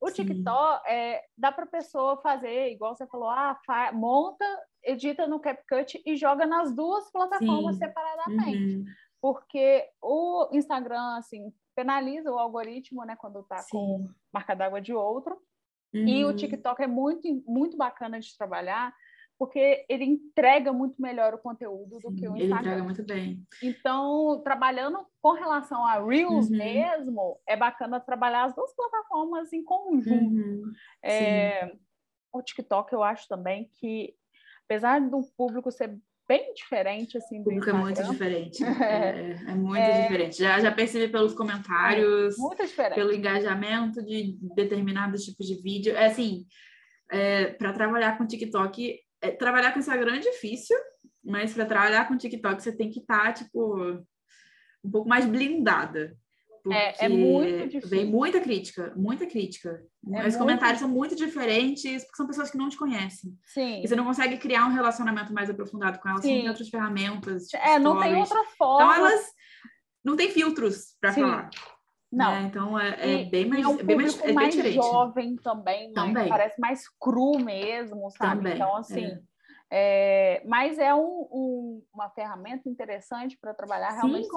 O TikTok, é, dá para a pessoa fazer, igual você falou, ah, monta, edita no CapCut e joga nas duas plataformas Sim. separadamente. Uhum. Porque o Instagram, assim, penaliza o algoritmo, né, quando está com marca d'água de outro. Uhum. E o uhum. TikTok é muito, muito bacana de trabalhar, porque ele entrega muito melhor o conteúdo do Sim, que o Instagram. Ele entrega muito bem. Então, trabalhando com relação a Reels uhum. mesmo, é bacana trabalhar as duas plataformas em conjunto. Uhum. É, o TikTok, eu acho também que, apesar do público ser bem diferente assim do Instagram. é muito diferente. É, é muito é, diferente. Já, já percebi pelos comentários, é, diferente. pelo engajamento de determinados tipos de vídeo. É assim, é, para trabalhar com TikTok é, trabalhar com Instagram é difícil, mas para trabalhar com TikTok você tem que estar, tá, tipo, um pouco mais blindada. É, é muito difícil. Vem muita crítica, muita crítica. É Os comentários são muito diferentes, porque são pessoas que não te conhecem. Sim. E você não consegue criar um relacionamento mais aprofundado com elas, Sim. tem outras ferramentas. Tipo é, não tem outra forma. Então elas não têm filtros para falar. Não. Né? Então é, é e, bem mais, é um é bem mais, é mais jovem também, também. parece mais cru mesmo, sabe? Também. Então, assim. É. É, mas é um, um, uma ferramenta interessante para trabalhar realmente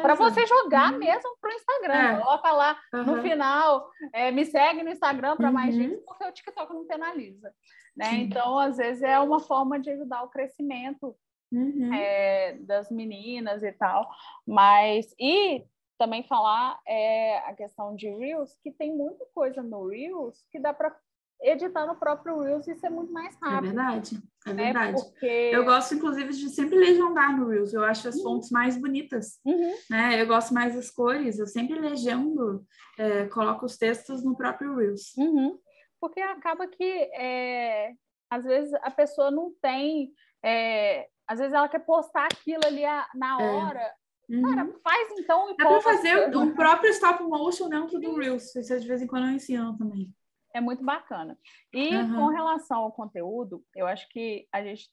para você jogar uhum. mesmo para o Instagram. Coloca lá uhum. no final, me segue no Instagram para uhum. mais gente, porque o TikTok não penaliza. Né? Então, às vezes, é uma forma de ajudar o crescimento uhum. é, das meninas e tal. Mas, e também falar é, a questão de Reels, que tem muita coisa no Reels que dá para editar no próprio Reels e ser muito mais é rápido. É verdade, é né? verdade. Porque... Eu gosto, inclusive, de sempre legendar no Reels. Eu acho as uhum. fontes mais bonitas, uhum. né? Eu gosto mais das cores. Eu sempre legendo, é, coloco os textos no próprio Reels. Uhum. Porque acaba que, é, às vezes, a pessoa não tem... É, às vezes ela quer postar aquilo ali na é. hora Uhum. Cara, faz então. Dá para fazer um próprio stop motion dentro do Reels. Isso de vez em quando eu ensino também. É muito bacana. E uhum. com relação ao conteúdo, eu acho que a gente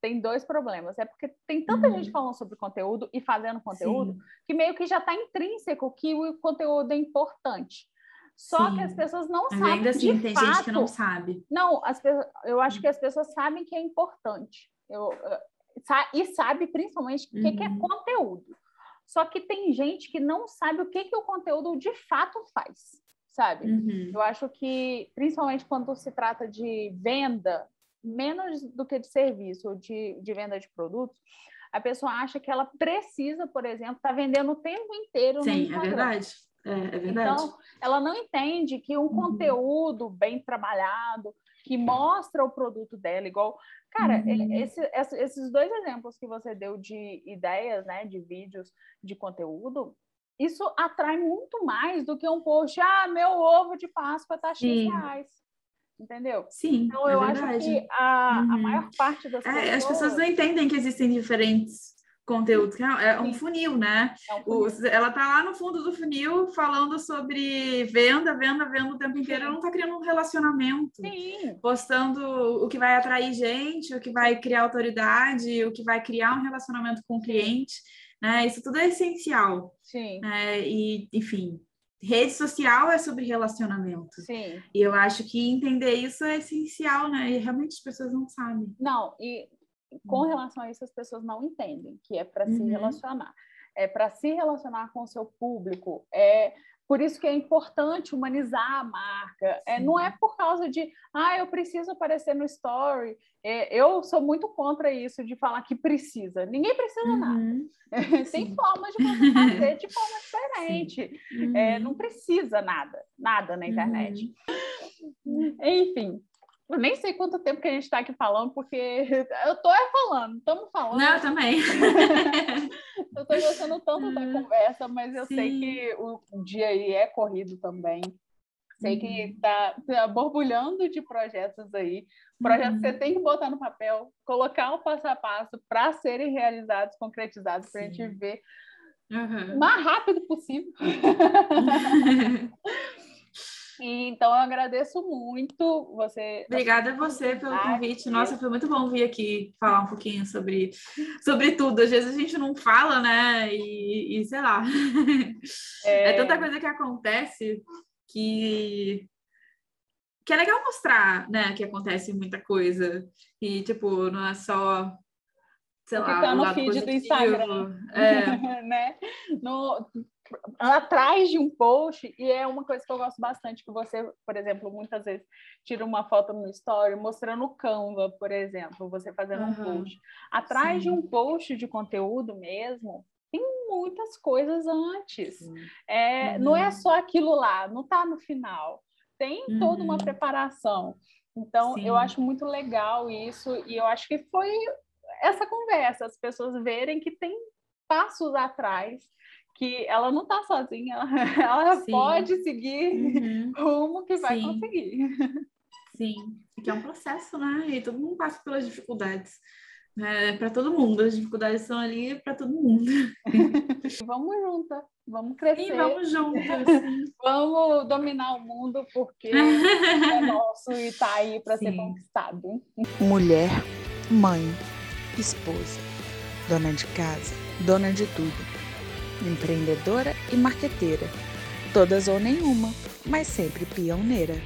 tem dois problemas. É porque tem tanta uhum. gente falando sobre conteúdo e fazendo conteúdo Sim. que meio que já está intrínseco que o conteúdo é importante. Só Sim. que as pessoas não sabem. Ainda assim, tem fato, gente que não sabe. Não, as eu acho que as pessoas sabem que é importante. Eu, e sabe principalmente o uhum. que, que é uhum. conteúdo. Só que tem gente que não sabe o que, que o conteúdo de fato faz, sabe? Uhum. Eu acho que, principalmente quando se trata de venda, menos do que de serviço ou de, de venda de produtos, a pessoa acha que ela precisa, por exemplo, estar tá vendendo o tempo inteiro. Sim, é verdade. É, é, verdade. Então, ela não entende que um uhum. conteúdo bem trabalhado, que mostra o produto dela, igual. Cara, uhum. esse, esses dois exemplos que você deu de ideias, né, de vídeos de conteúdo, isso atrai muito mais do que um post, ah, meu ovo de Páscoa tá X reais. Entendeu? Sim. Então, eu acho que a, uhum. a maior parte das pessoas. É, as pessoas não entendem que existem diferentes conteúdos. É um funil, né? É um funil. O, ela tá lá no fundo do funil falando sobre venda, venda, venda o tempo inteiro. Ela não tá criando um relacionamento. Sim. Postando o que vai atrair gente, o que vai criar autoridade, o que vai criar um relacionamento com o cliente. Né? Isso tudo é essencial. Sim. É, e, enfim, rede social é sobre relacionamento. Sim. E eu acho que entender isso é essencial, né? E realmente as pessoas não sabem. Não, e com uhum. relação a isso as pessoas não entendem que é para uhum. se relacionar. É para se relacionar com o seu público, é por isso que é importante humanizar a marca. É, não é por causa de, ah, eu preciso aparecer no story. É, eu sou muito contra isso de falar que precisa. Ninguém precisa uhum. nada. Tem formas de você fazer de forma diferente. Uhum. É, não precisa nada, nada na internet. Uhum. Enfim, eu nem sei quanto tempo que a gente está aqui falando, porque eu tô é falando, estamos falando. Não, eu também. eu estou gostando tanto da uhum. conversa, mas eu Sim. sei que o dia aí é corrido também. Sei uhum. que está tá borbulhando de projetos aí. Projetos uhum. que você uhum. tem que botar no papel, colocar o passo a passo para serem realizados, concretizados, para a gente ver uhum. o mais rápido possível. Então, eu agradeço muito você. Obrigada a você pelo convite. Nossa, foi muito bom vir aqui falar um pouquinho sobre, sobre tudo. Às vezes a gente não fala, né? E, e sei lá. É... é tanta coisa que acontece que que é legal mostrar, né, que acontece muita coisa e tipo não é só sei lá, tá no feed positivo. do Instagram, é. né? No, atrás de um post, e é uma coisa que eu gosto bastante, que você, por exemplo, muitas vezes tira uma foto no story mostrando o Canva, por exemplo, você fazendo uhum. um post. Atrás Sim. de um post de conteúdo mesmo, tem muitas coisas antes. É, uhum. Não é só aquilo lá, não está no final. Tem uhum. toda uma uhum. preparação. Então, Sim. eu acho muito legal isso, e eu acho que foi essa conversa, as pessoas verem que tem passos atrás que ela não está sozinha, ela, ela pode seguir uhum. rumo que vai Sim. conseguir. Sim, que é um processo, né? E todo mundo passa pelas dificuldades. É, para todo mundo, as dificuldades são ali para todo mundo. vamos juntas, vamos crescer. E vamos juntas. vamos dominar o mundo porque é nosso e está aí para ser conquistado. Mulher, mãe, esposa, dona de casa, dona de tudo empreendedora e marqueteira. Todas ou nenhuma, mas sempre pioneira.